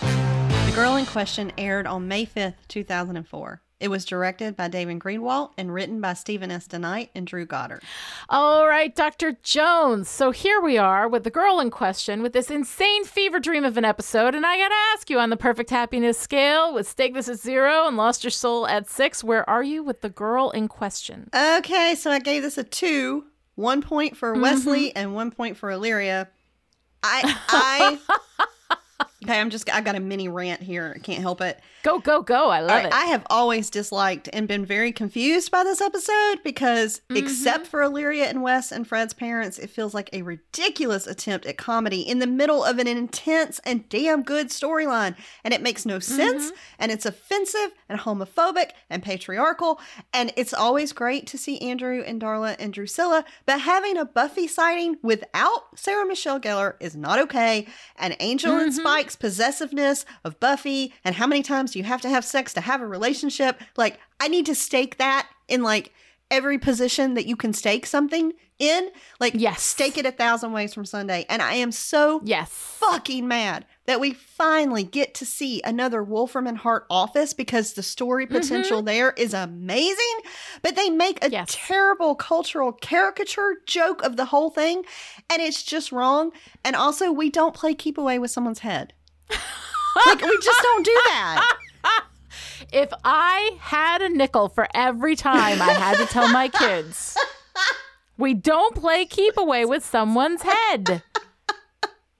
The Girl in Question aired on May 5th, 2004. It was directed by David Greenwalt and written by Stephen S. DeKnight and Drew Goddard. All right, Dr. Jones. So here we are with the girl in question with this insane fever dream of an episode. And I got to ask you on the perfect happiness scale with Stake This at zero and Lost Your Soul at six, where are you with the girl in question? Okay, so I gave this a two. One point for mm-hmm. Wesley and one point for Illyria. I, I, okay, I'm just, I got a mini rant here. I can't help it. Go, go, go. I love right, it. I have always disliked and been very confused by this episode because, Mm-hmm. except for Illyria and Wes and Fred's parents, it feels like a ridiculous attempt at comedy in the middle of an intense and damn good storyline. And it makes no sense, Mm-hmm. and it's offensive and homophobic and patriarchal. And it's always great to see Andrew and Darla and Drusilla, but having a Buffy sighting without Sarah Michelle Gellar is not okay. And Angel and Mm-hmm. Spike's possessiveness of Buffy and how many times do you have to have sex to have a relationship. Like, I need to stake that in like every position that you can stake something in. Like, Yes. stake it a thousand ways from Sunday. And I am so Yes. fucking mad that we finally get to see another Wolfram and Hart office because the story mm-hmm. potential there is amazing. But they make a Yes. terrible cultural caricature joke of the whole thing, and it's just wrong. And also, we don't play keep away with someone's head. Like we just don't do that. If I had a nickel for every time I had to tell my kids, we don't play keep away with someone's head.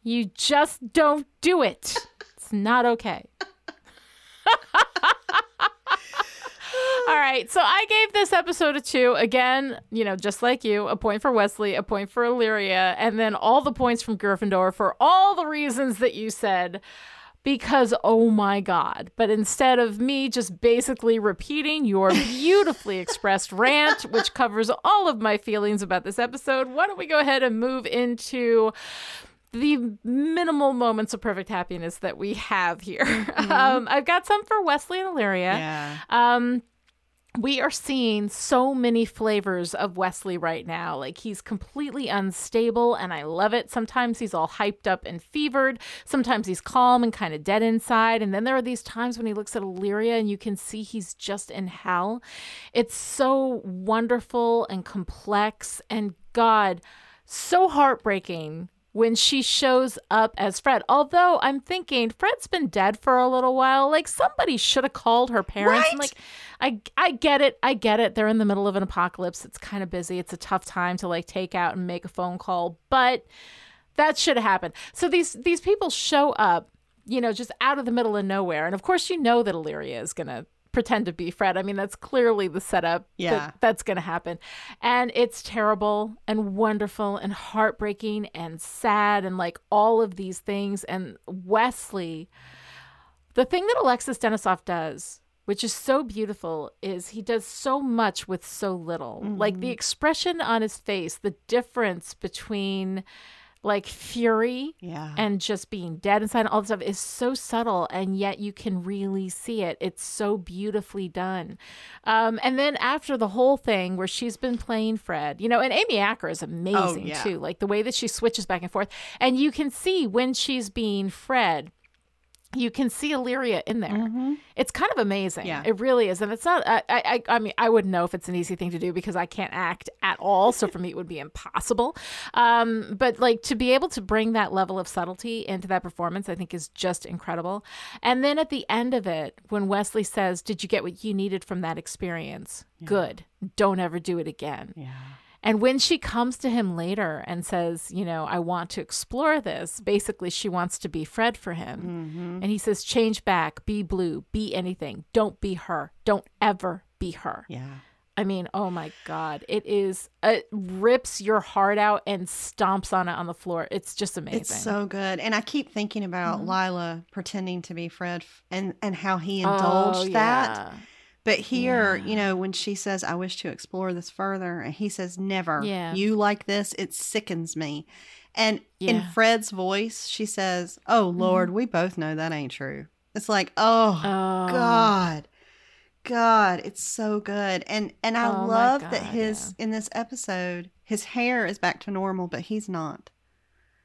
You just don't do it. It's not okay. All right, so I gave this episode a two. Again, you know, just like you, a point for Wesley, a point for Illyria, and then all the points from Gryffindor for all the reasons that you said because oh my god but instead of me just basically repeating your beautifully expressed rant which covers all of my feelings about this episode why don't we go ahead and move into the minimal moments of perfect happiness that we have here um, i've got some for wesley and illyria Yeah. um, we are seeing so many flavors of Wesley right now. Like he's completely unstable, and I love it. Sometimes he's all hyped up and fevered. Sometimes he's calm and kind of dead inside. And then there are these times when he looks at Illyria and you can see he's just in hell. It's so wonderful and complex, and God, so heartbreaking when she shows up as Fred. Although I'm thinking Fred's been dead for a little while, like somebody should have called her parents. Right? like I I get it. I get it. They're in the middle of an apocalypse. It's kind of busy. It's a tough time to like take out and make a phone call, but that should have happened. So these these people show up, you know, just out of the middle of nowhere. And of course you know that Illyria is going to pretend to be Fred. I mean, that's clearly the setup Yeah. that that's going to happen. And it's terrible and wonderful and heartbreaking and sad and like all of these things and Wesley the thing that Alexis Denisof does, which is so beautiful, is he does so much with so little. Like the mm-hmm. expression on his face, the difference between like fury Yeah. and just being dead inside and all this stuff is so subtle and yet you can really see it it's so beautifully done um, and then after the whole thing where she's been playing fred you know and amy acker is amazing yeah. too like the way that she switches back and forth and you can see when she's being fred you can see Illyria in there. It's kind of amazing. Yeah. It really is. And it's not, I, I, I mean, I wouldn't know if it's an easy thing to do because I can't act at all. So for me, it would be impossible. Um, but like to be able to bring that level of subtlety into that performance, I think is just incredible. And then at the end of it, when Wesley says, Did you get what you needed from that experience? Good. Don't ever do it again. yeah. And when she comes to him later and says, you know, I want to explore this, basically she wants to be Fred for him. And he says, change back, be blue, be anything. Don't be her. Don't ever be her. Yeah. I mean, oh my God. It is, it rips your heart out and stomps on it on the floor. It's just amazing. It's so good. And I keep thinking about Mm-hmm. Lila pretending to be Fred f- and, and how he Oh, indulged that. yeah. But here, Yeah. you know, when she says, I wish to explore this further, and he says, Never. Yeah. You like this, it sickens me. And in Yeah. Mm-hmm. Fred's voice, she says, Oh, Lord, we both know that ain't true. It's like, Oh, Oh, God. God, it's so good. And and I Oh love that God, his in this episode, his hair is back to normal, but he's not.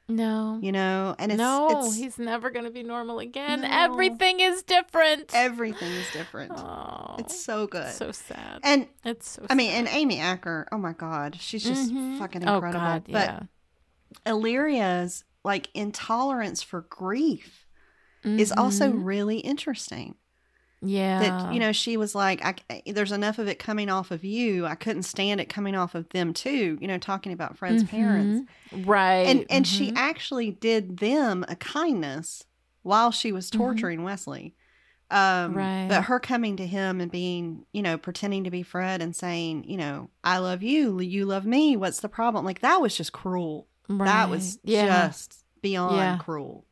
No. You know? And it's no, it's he's never going to be normal again. No. Everything is different. everything is different. Oh, It's so good. so sad. and it's so I mean, sad. and Amy Acker, oh my God, she's just Mhm. fucking Oh, incredible. God, but yeah. Illyria's like intolerance for grief is also Mhm. really interesting. Yeah. That you know, she was like, I, "There's enough of it coming off of you. I couldn't stand it coming off of them too." You know, talking about Fred's parents, Mhm. right? and and she Mhm. actually did them a kindness while she was torturing Wesley. Um, Mm-hmm. Right. But her coming to him and being, you know, pretending to be Fred and saying, you know, I love you, you love me. What's the problem? Like that was just cruel. That was yeah, just beyond Yeah. cruel.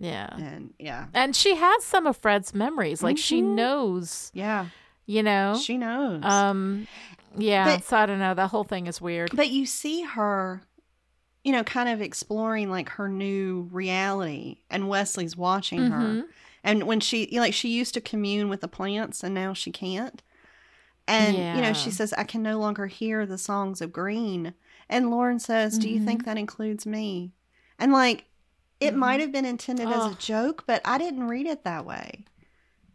Yeah. And yeah, And she has some of Fred's memories. Like she Mhm. knows, yeah, you know. she knows. Um, yeah. But- so I don't know. That whole thing is weird. but you see her you know, kind of exploring like her new reality, and Wesley's watching her. Mhm. And when she, you know, like, she used to commune with the plants, and now she can't. And you know, she says, "I can no longer hear the songs of green." And Lorne says, "Do you Mm-hmm. think that includes me?" And like, it Mhm. might have been intended as a joke, but I didn't read it that way.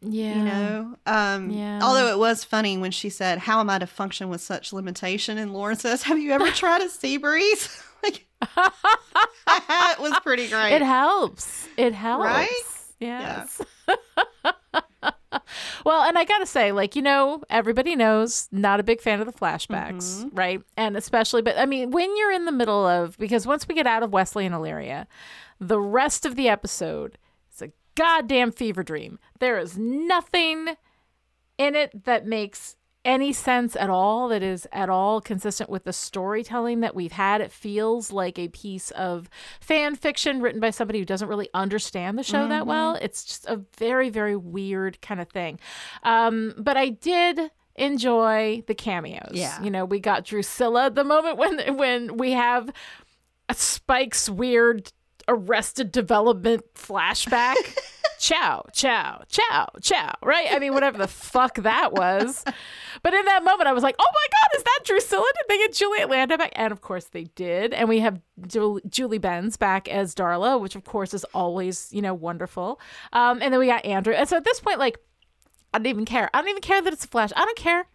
Yeah. You know, um, Yeah. although it was funny when she said, "How am I to function with such limitation?" And Lorne says, "Have you ever tried a sea breeze?" like, it was pretty great. It helps. It helps. Right? Yes. well, and I got to say, like, you know, everybody knows, not a big fan of the flashbacks, Mhm. right? And especially, but I mean, when you're in the middle of, because once we get out of Wesley and Illyria, the rest of the episode is a goddamn fever dream. There is nothing in it that makes any sense at all that is at all consistent with the storytelling that we've had. It feels like a piece of fan fiction written by somebody who doesn't really understand the show that well. It's just a very very weird kind of thing. Um, but i did enjoy the cameos. Yeah. you know we got drusilla the moment when when we have spike's weird arrested development flashback chow, chow, chow, chow, right? I mean, whatever the fuck that was. But in that moment, I was like, oh my God, is that Drusilla? Did they get Juliet Landau back? And of course they did. And we have Julie Benz back as Darla, which of course is always, you know, wonderful. Um, and then we got Andrew. And so at this point, like, I don't even care. I don't even care that it's a flash. I don't care.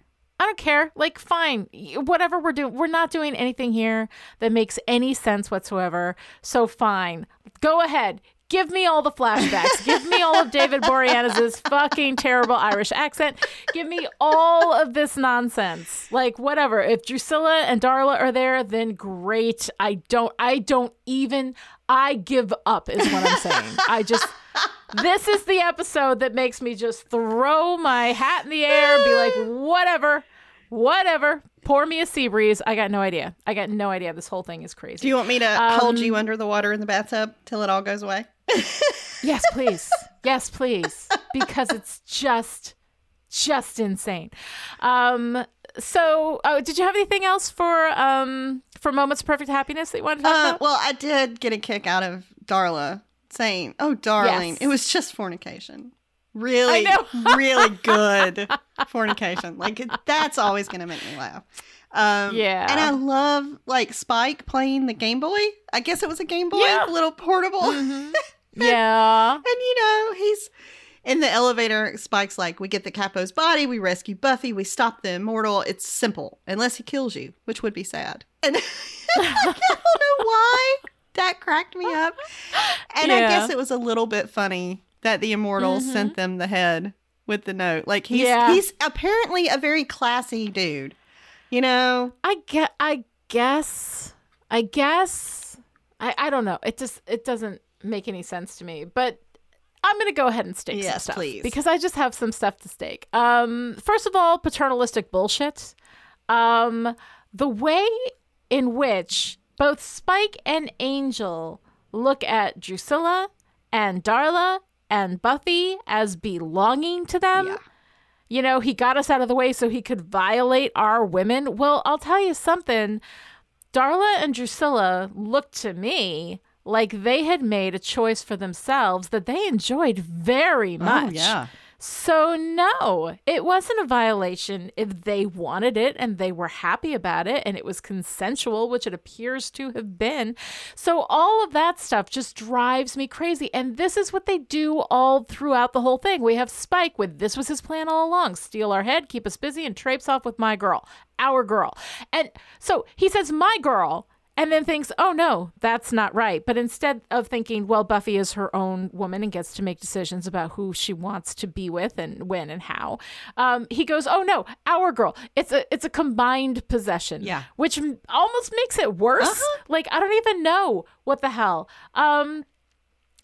I don't care. Like, fine, whatever we're doing, we're not doing anything here that makes any sense whatsoever. So fine, go ahead. Give me all the flashbacks. Give me all of David Boreanaz's fucking terrible Irish accent. Give me all of this nonsense. Like whatever. If Drusilla and Darla are there, then great. I don't. I don't even. I give up. Is what I'm saying. I just this is the episode that makes me just throw my hat in the air and be like, whatever, whatever. Pour me a sea breeze. I got no idea. I got no idea. This whole thing is crazy. Do you want me to hold Um, you under the water in the bathtub till it all goes away? yes, please. Yes, please. Because it's just, just insane. Um. So, oh, did you have anything else for um for moments of perfect happiness that you wanted to talk Uh, about? well, I did get a kick out of Darla saying, "Oh, darling, Yes. it was just fornication." Really, really good fornication. Like that's always going to make me laugh. Um, Yeah. and I love like Spike playing the Game Boy. I guess it was a Game Boy, Yeah. little portable. Mhm. yeah. And you know, he's in the elevator. Spike's like, "We get the Capo's body, we rescue Buffy, we stop the immortal. It's simple, unless he kills you, which would be sad." And I don't know why that cracked me up. And I guess it was a little bit funny that the immortal Mhm. sent them the head with the note. Like he's Yeah. he's apparently a very classy dude. You know, I get. I guess. I guess. I. I don't know. It just. It doesn't make any sense to me. But I'm gonna go ahead and stake some Yes, stuff please. because I just have some stuff to stake. Um. First of all, paternalistic bullshit. Um. The way in which both Spike and Angel look at Drusilla and Darla and Buffy as belonging to them yeah. you know, he got us out of the way so he could violate our women. Well, I'll tell you something. Darla and Drusilla looked to me like they had made a choice for themselves that they enjoyed very oh, much. Oh, yeah. So, no, it wasn't a violation if they wanted it and they were happy about it and it was consensual, which it appears to have been. So, all of that stuff just drives me crazy. And this is what they do all throughout the whole thing. We have Spike with this was his plan all along steal our head, keep us busy, and traipse off with my girl, our girl. And so he says, my girl and then thinks, oh no, that's not right. But instead of thinking, well, Buffy is her own woman and gets to make decisions about who she wants to be with and when and how, um, he goes, oh no, our girl. It's a it's a combined possession. Yeah. which m- almost makes it worse. Uh-huh. Like I don't even know what the hell. Um,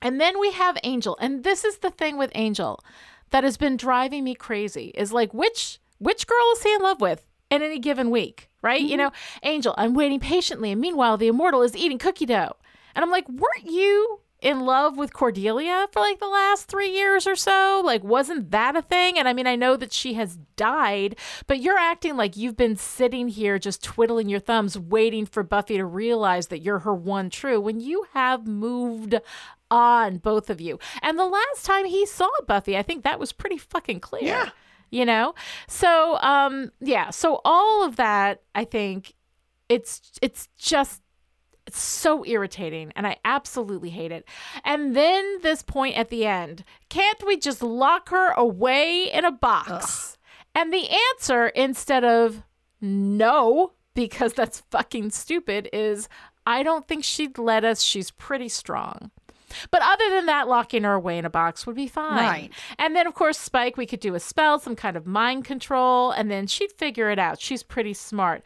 and then we have Angel, and this is the thing with Angel that has been driving me crazy. Is like which which girl is he in love with in any given week, right? You mm-hmm. know, Angel, I'm waiting patiently, and meanwhile the immortal is eating cookie dough, and I'm like, weren't you in love with Cordelia for like the last three years or so? Like, wasn't that a thing? And I mean, I know that she has died, but you're acting like you've been sitting here just twiddling your thumbs, waiting for Buffy to realize that you're her one true when you have moved on, both of you. And the last time he saw Buffy, I think that was pretty fucking clear. Yeah. You know? So, um, yeah. So all of that, I think it's it's just it's so irritating and I absolutely hate it. And then this point at the end, can't we just lock her away in a box? And the answer instead of no, because that's fucking stupid, is I don't think she'd let us. She's pretty strong. But other than that, locking her away in a box would be fine. Right. And then, of course, Spike, we could do a spell, some kind of mind control, and then she'd figure it out. She's pretty smart.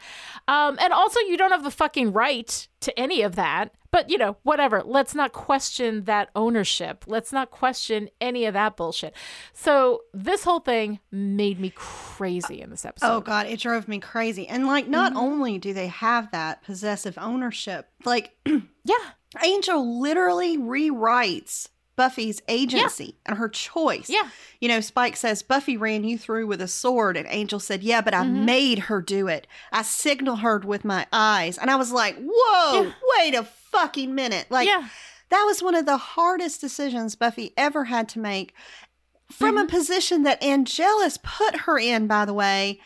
Um, and also, you don't have the fucking right to any of that. But, you know, whatever. Let's not question that ownership. Let's not question any of that bullshit. So, this whole thing made me crazy in this episode. Oh god, it drove me crazy. And like not only do they have that possessive ownership, like yeah. Angel literally rewrites Buffy's agency and her choice. Yeah. You know, Spike says, Buffy ran you through with a sword. And Angel said, Yeah, but I Mm-hmm. made her do it. I signal her with my eyes. And I was like, Whoa, Yeah. wait a fucking minute. Like, yeah. that was one of the hardest decisions Buffy ever had to make from Mm-hmm. a position that Angelus put her in, by the way.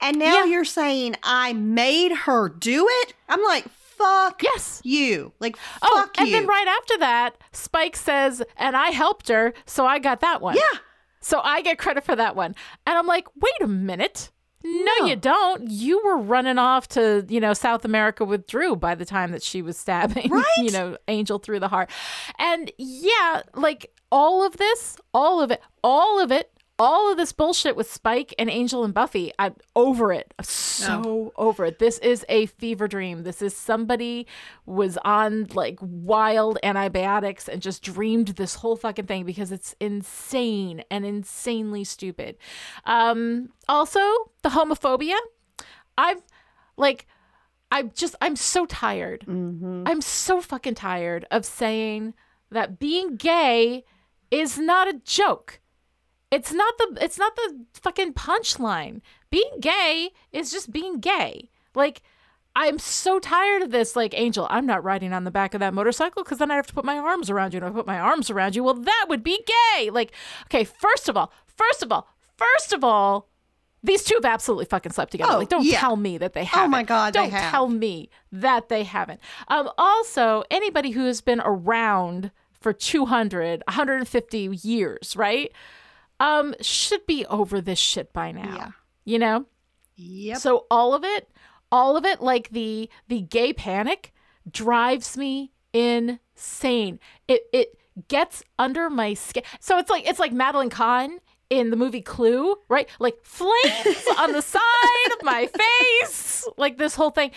And now Yeah. you're saying I made her do it? I'm like, fuck Yes. you. Like, Oh, and you. then right after that, Spike says, and I helped her, so I got that one. Yeah. So I get credit for that one. And I'm like, wait a minute. No, No. you don't. You were running off to, you know, South America with Dru by the time that she was stabbing, Right? you know, Angel through the heart. And yeah, like all of this, all of it, all of it, all of this bullshit with Spike and Angel and Buffy, I'm over it. I'm so over it. This is a fever dream. This is somebody was on like wild antibiotics and just dreamed this whole fucking thing because it's insane and insanely stupid. Um, also, the homophobia. I'm like, I'm just, I'm so tired. I'm so fucking tired of saying that being gay is not a joke. It's not the it's not the fucking punchline. Being gay is just being gay. Like I'm so tired of this. Like Angel, I'm not riding on the back of that motorcycle because then I have to put my arms around you. And if I put my arms around you, well, that would be gay. Like, okay, first of all, first of all, first of all, these two have absolutely fucking slept together. Oh, like, don't yeah. tell me that they haven't. Oh my God, don't have. tell me that they haven't. Um, also, anybody who has been around for 200, 150 years, right? Um, should be over this shit by now. Yeah. You know? Yep. So all of it, all of it, like the the gay panic, drives me insane. It it gets under my skin. So it's like it's like Madeline Kahn in the movie Clue, right? Like flames on the side of my face, like this whole thing.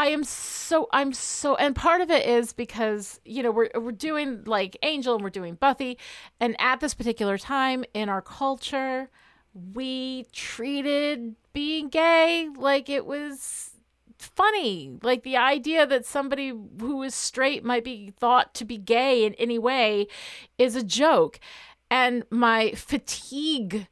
I am so I'm so and part of it is because you know we're we're doing like Angel and we're doing Buffy. And at this particular time in our culture we treated being gay like it was funny. Like the idea that somebody who is straight might be thought to be gay in any way is a joke. And my fatigue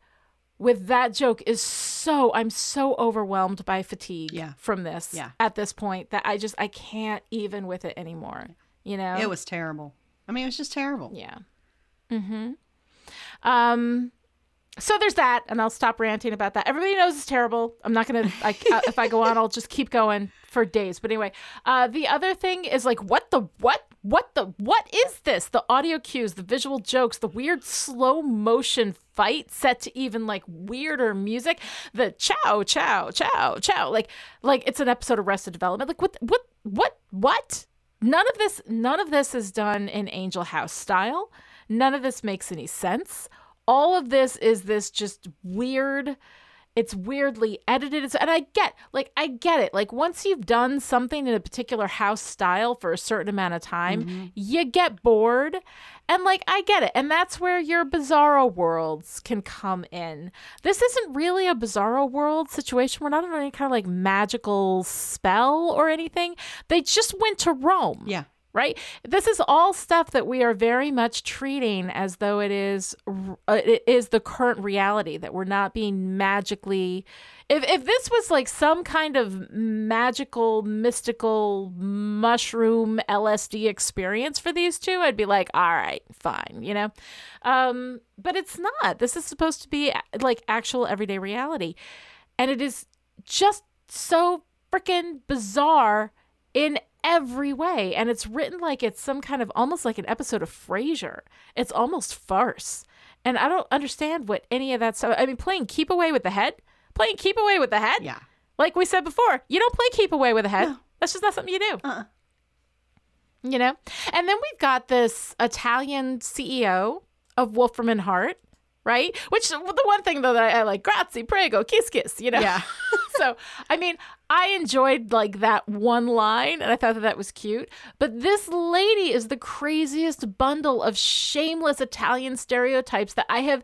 with that joke is so I'm so overwhelmed by fatigue Yeah. from this Yeah. at this point that I just I can't even with it anymore. You know? it was terrible. I mean, it was just terrible. Yeah. Mm-hmm. Um so there's that, and I'll stop ranting about that. Everybody knows it's terrible. I'm not gonna. I, uh, if I go on, I'll just keep going for days. But anyway, uh, the other thing is like, what the what? What the what is this? The audio cues, the visual jokes, the weird slow motion fight set to even like weirder music. The chow chow chow chow, like like it's an episode of Arrested Development. Like what what what what? None of this none of this is done in Angel House style. None of this makes any sense all of this is this just weird it's weirdly edited It's- and i get like i get it like once you've done something in a particular house style for a certain amount of time mm-hmm. you get bored and like i get it and that's where your bizarro worlds can come in. This isn't really a bizarro world situation. We're not on any kind of like magical spell or anything. They just went to rome. Yeah. Right? This is all stuff that we are very much treating as though it is uh, it is the current reality that we're not being magically if if this was like some kind of magical mystical mushroom LSD experience for these two, I'd be like, "All right, fine," you know. Um but it's not. This is supposed to be like actual everyday reality. And it is just so freaking bizarre in every way. And it's written like it's some kind of almost like an episode of Frasier. It's almost farce. And I don't understand what any of that stuff. I mean, playing keep away with the head, playing keep away with the head. Yeah. Like we said before, you don't play keep away with the head. No. That's just not something you do. Uh-uh. You know? And then we've got this Italian CEO of Wolfram and Hart, right? Which the one thing though that I, I like, grazie, prego, kiss, kiss, you know? Yeah. so, I mean, I enjoyed like that one line and I thought that that was cute. But this lady is the craziest bundle of shameless Italian stereotypes that I have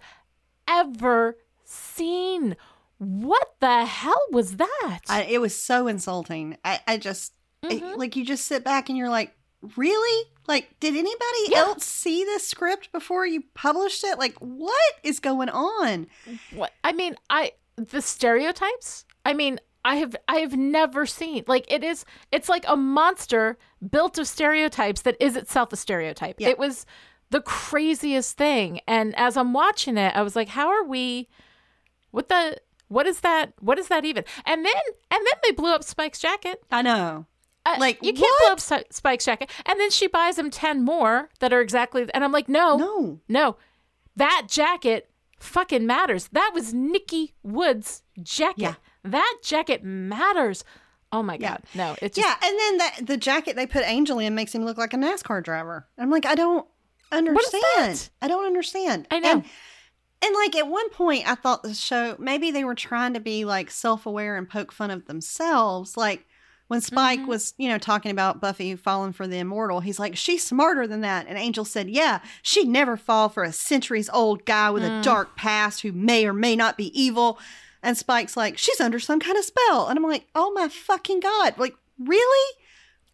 ever seen. What the hell was that? I, it was so insulting. I, I just, it- Mhm. like, you just sit back and you're like, really? Like, did anybody Yeah. else see this script before you published it? Like, what is going on? what I mean, I the stereotypes. I mean, I have I have never seen like it is. It's like a monster built of stereotypes that is itself a stereotype. Yeah. It was the craziest thing. And as I'm watching it, I was like, how are we? What the? What is that? What is that even? And then and then they blew up Spike's jacket. I know. Uh, Like, you can't blow up Sp- Spike's jacket. And then she buys him ten more that are exactly. And I'm like, no, No. no, that jacket fucking matters. That was Nikki Wood's jacket. Yeah. That jacket matters. Oh my Yeah. god, no, it's just yeah, and then that the jacket they put Angel in makes him look like a NASCAR driver. I'm like, I don't understand. I don't understand. I know. And, and like at one point, I thought the show maybe they were trying to be like self aware and poke fun of themselves. Like when Spike Mhm. was, you know, talking about Buffy falling for the immortal, he's like, she's smarter than that. And Angel said, yeah, she'd never fall for a centuries old guy with a Mm. dark past who may or may not be evil. And Spike's like, she's under some kind of spell. And I'm like, oh my fucking God. Like, really?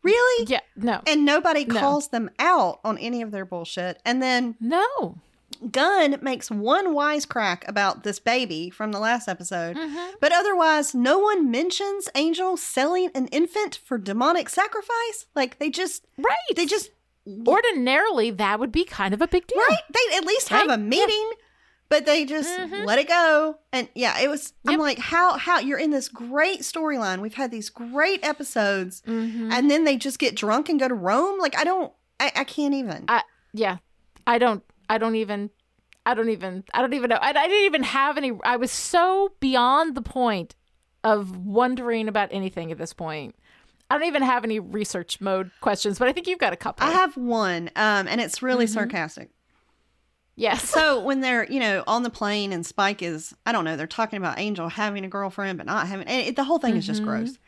Really? yeah, no, And nobody No. calls them out on any of their bullshit. And then no. Gunn makes one wisecrack about this baby from the last episode. Mhm. But otherwise, no one mentions Angel selling an infant for demonic sacrifice. Like they just, Right. they just, ordinarily that would be kind of a big deal. right? They at least have Right? a meeting, but they just Mhm. let it go. And yeah, it was. I'm like, how, how you're in this great storyline. We've had these great episodes, Mhm. and then they just get drunk and go to Rome. Like I don't, I, I can't even. I yeah, I don't. I don't even. I don't even. I don't even know. I, I didn't even have any. I was so beyond the point of wondering about anything at this point. I don't even have any research mode questions, but I think you've got a couple. I have one, um, and it's really Mhm. sarcastic. yes. So when they're, you know, on the plane and Spike is, I don't know, they're talking about Angel having a girlfriend but not having, it, the whole thing is just Mhm. gross.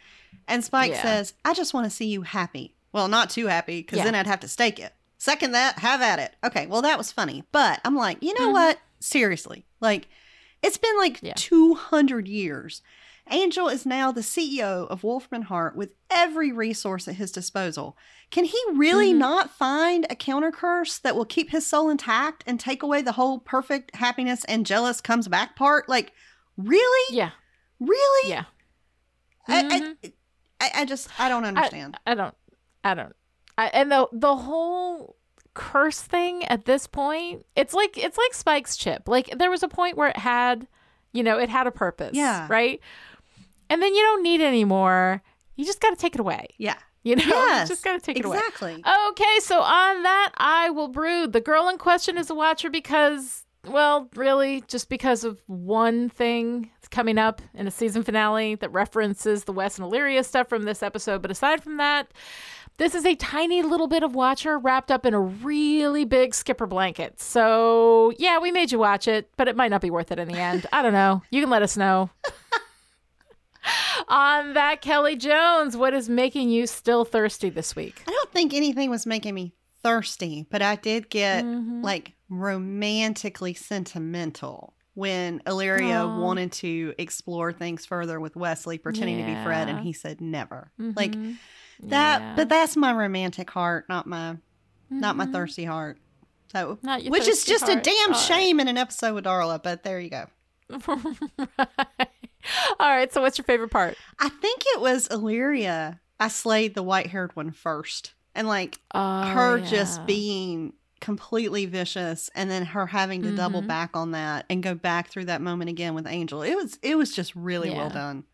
And Spike Yeah. says, "I just want to see you happy." Well, not too happy because Yeah. then I'd have to stake it. Second that, have at it. Okay, well that was funny, but I'm like, you know Mhm. what? Seriously, like, it's been like Yeah. 200 years. Angel is now the CEO of Wolfram and Hart with every resource at his disposal. Can he really Mhm. not find a counter curse that will keep his soul intact and take away the whole perfect happiness Angelus comes back part? Like, really? yeah. Really? Yeah. I, Mhm. I, I, I just, I don't understand. I don't. I don't. I, and the the whole curse thing at this point, it's like it's like Spike's chip. Like there was a point where it had, you know, it had a purpose. Yeah. Right. And then you don't need it anymore. You just got to take it away. yeah. You know, Yes. you just got to take it away. exactly. Okay, so on that, I will brood. The girl in question is a watcher because, well, really, just because of one thing coming up in a season finale that references the Wes and Illyria stuff from this episode. But aside from that, this is a tiny little bit of Watcher wrapped up in a really big skipper blanket. So, yeah, we made you watch it, but it might not be worth it in the end. I don't know. You can let us know. On that, Kelly Jones, what is making you still thirsty this week? I don't think anything was making me thirsty, but I did get Mhm. like romantically sentimental when Illyria Aw. wanted to explore things further with Wesley pretending to be Fred and he said never. Like Mhm. That, Yeah. but that's my romantic heart, not my, not my Mhm. thirsty heart. So, which is just a damn All right. shame in an episode with Darla. But there you go. right. All right. So, what's your favorite part? I think it was Illyria. I slayed the white haired one first, and like Oh, her just being completely vicious, and then her having to double Mhm. back on that and go back through that moment again with Angel. It was it was just really well done.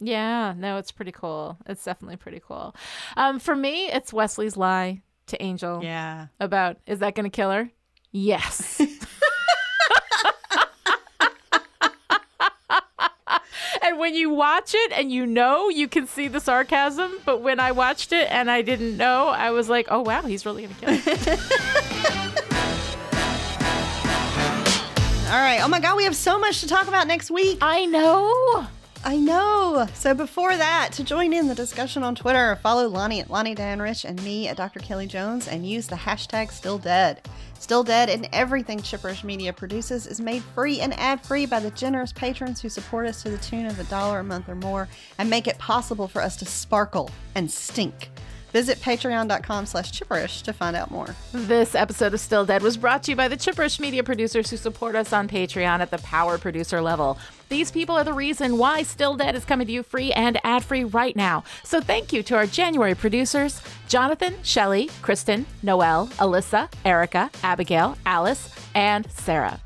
Yeah, no, it's pretty cool. It's definitely pretty cool. Um, for me, it's Wesley's lie to Angel Yeah. about is that going to kill her? Yes. and when you watch it and you know, you can see the sarcasm. But when I watched it and I didn't know, I was like, oh wow, he's really going to kill her. All right. Oh my God, we have so much to talk about next week. I know. I know. So before that, to join in the discussion on Twitter, follow Lani at Lani Diane Rich and me at Dr. Kelly Jones and use the hashtag Still Dead. Still Dead and everything Chipperish Media produces is made free and ad-free by the generous patrons who support us to the tune of a dollar a month or more and make it possible for us to sparkle and stink. Visit patreon.com slash chipperish to find out more. This episode of Still Dead was brought to you by the Chipperish media producers who support us on Patreon at the power producer level. These people are the reason why Still Dead is coming to you free and ad free right now. So thank you to our January producers Jonathan, Shelley, Kristen, Noel, Alyssa, Erica, Abigail, Alice, and Sarah.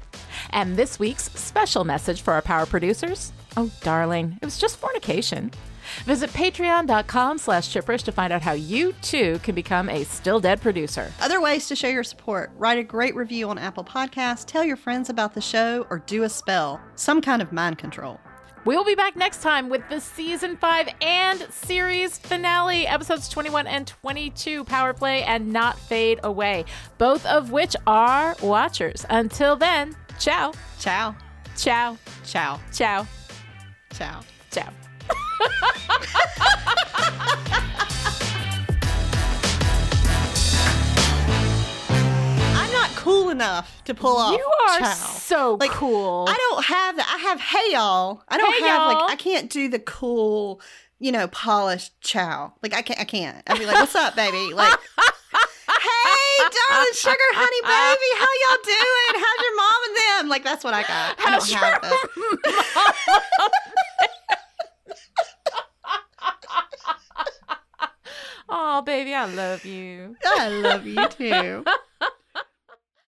And this week's special message for our power producers oh, darling, it was just fornication. Visit patreon.com slash chipperish to find out how you too can become a Still Dead producer. Other ways to show your support write a great review on Apple Podcasts, tell your friends about the show, or do a spell. Some kind of mind control. We'll be back next time with the season 5 and series finale, episodes 21 and 22, Power Play and Not Fade Away, both of which are watchers. Until then, ciao, Ciao. ciao, Ciao. ciao, Ciao. I'm not cool enough to pull off. You are ciao. so Like, cool. I don't have that. I have hey y'all. I don't Hey, have y'all. like I can't do the cool, you know, polished ciao. Like I can't. I can't. I'd be like, "What's up, baby?" Like, "Hey, darling, sugar, honey, baby, how y'all doing? How's your mom and them?" Like that's what I got. I don't have that. Oh, baby, I love you. I love you too.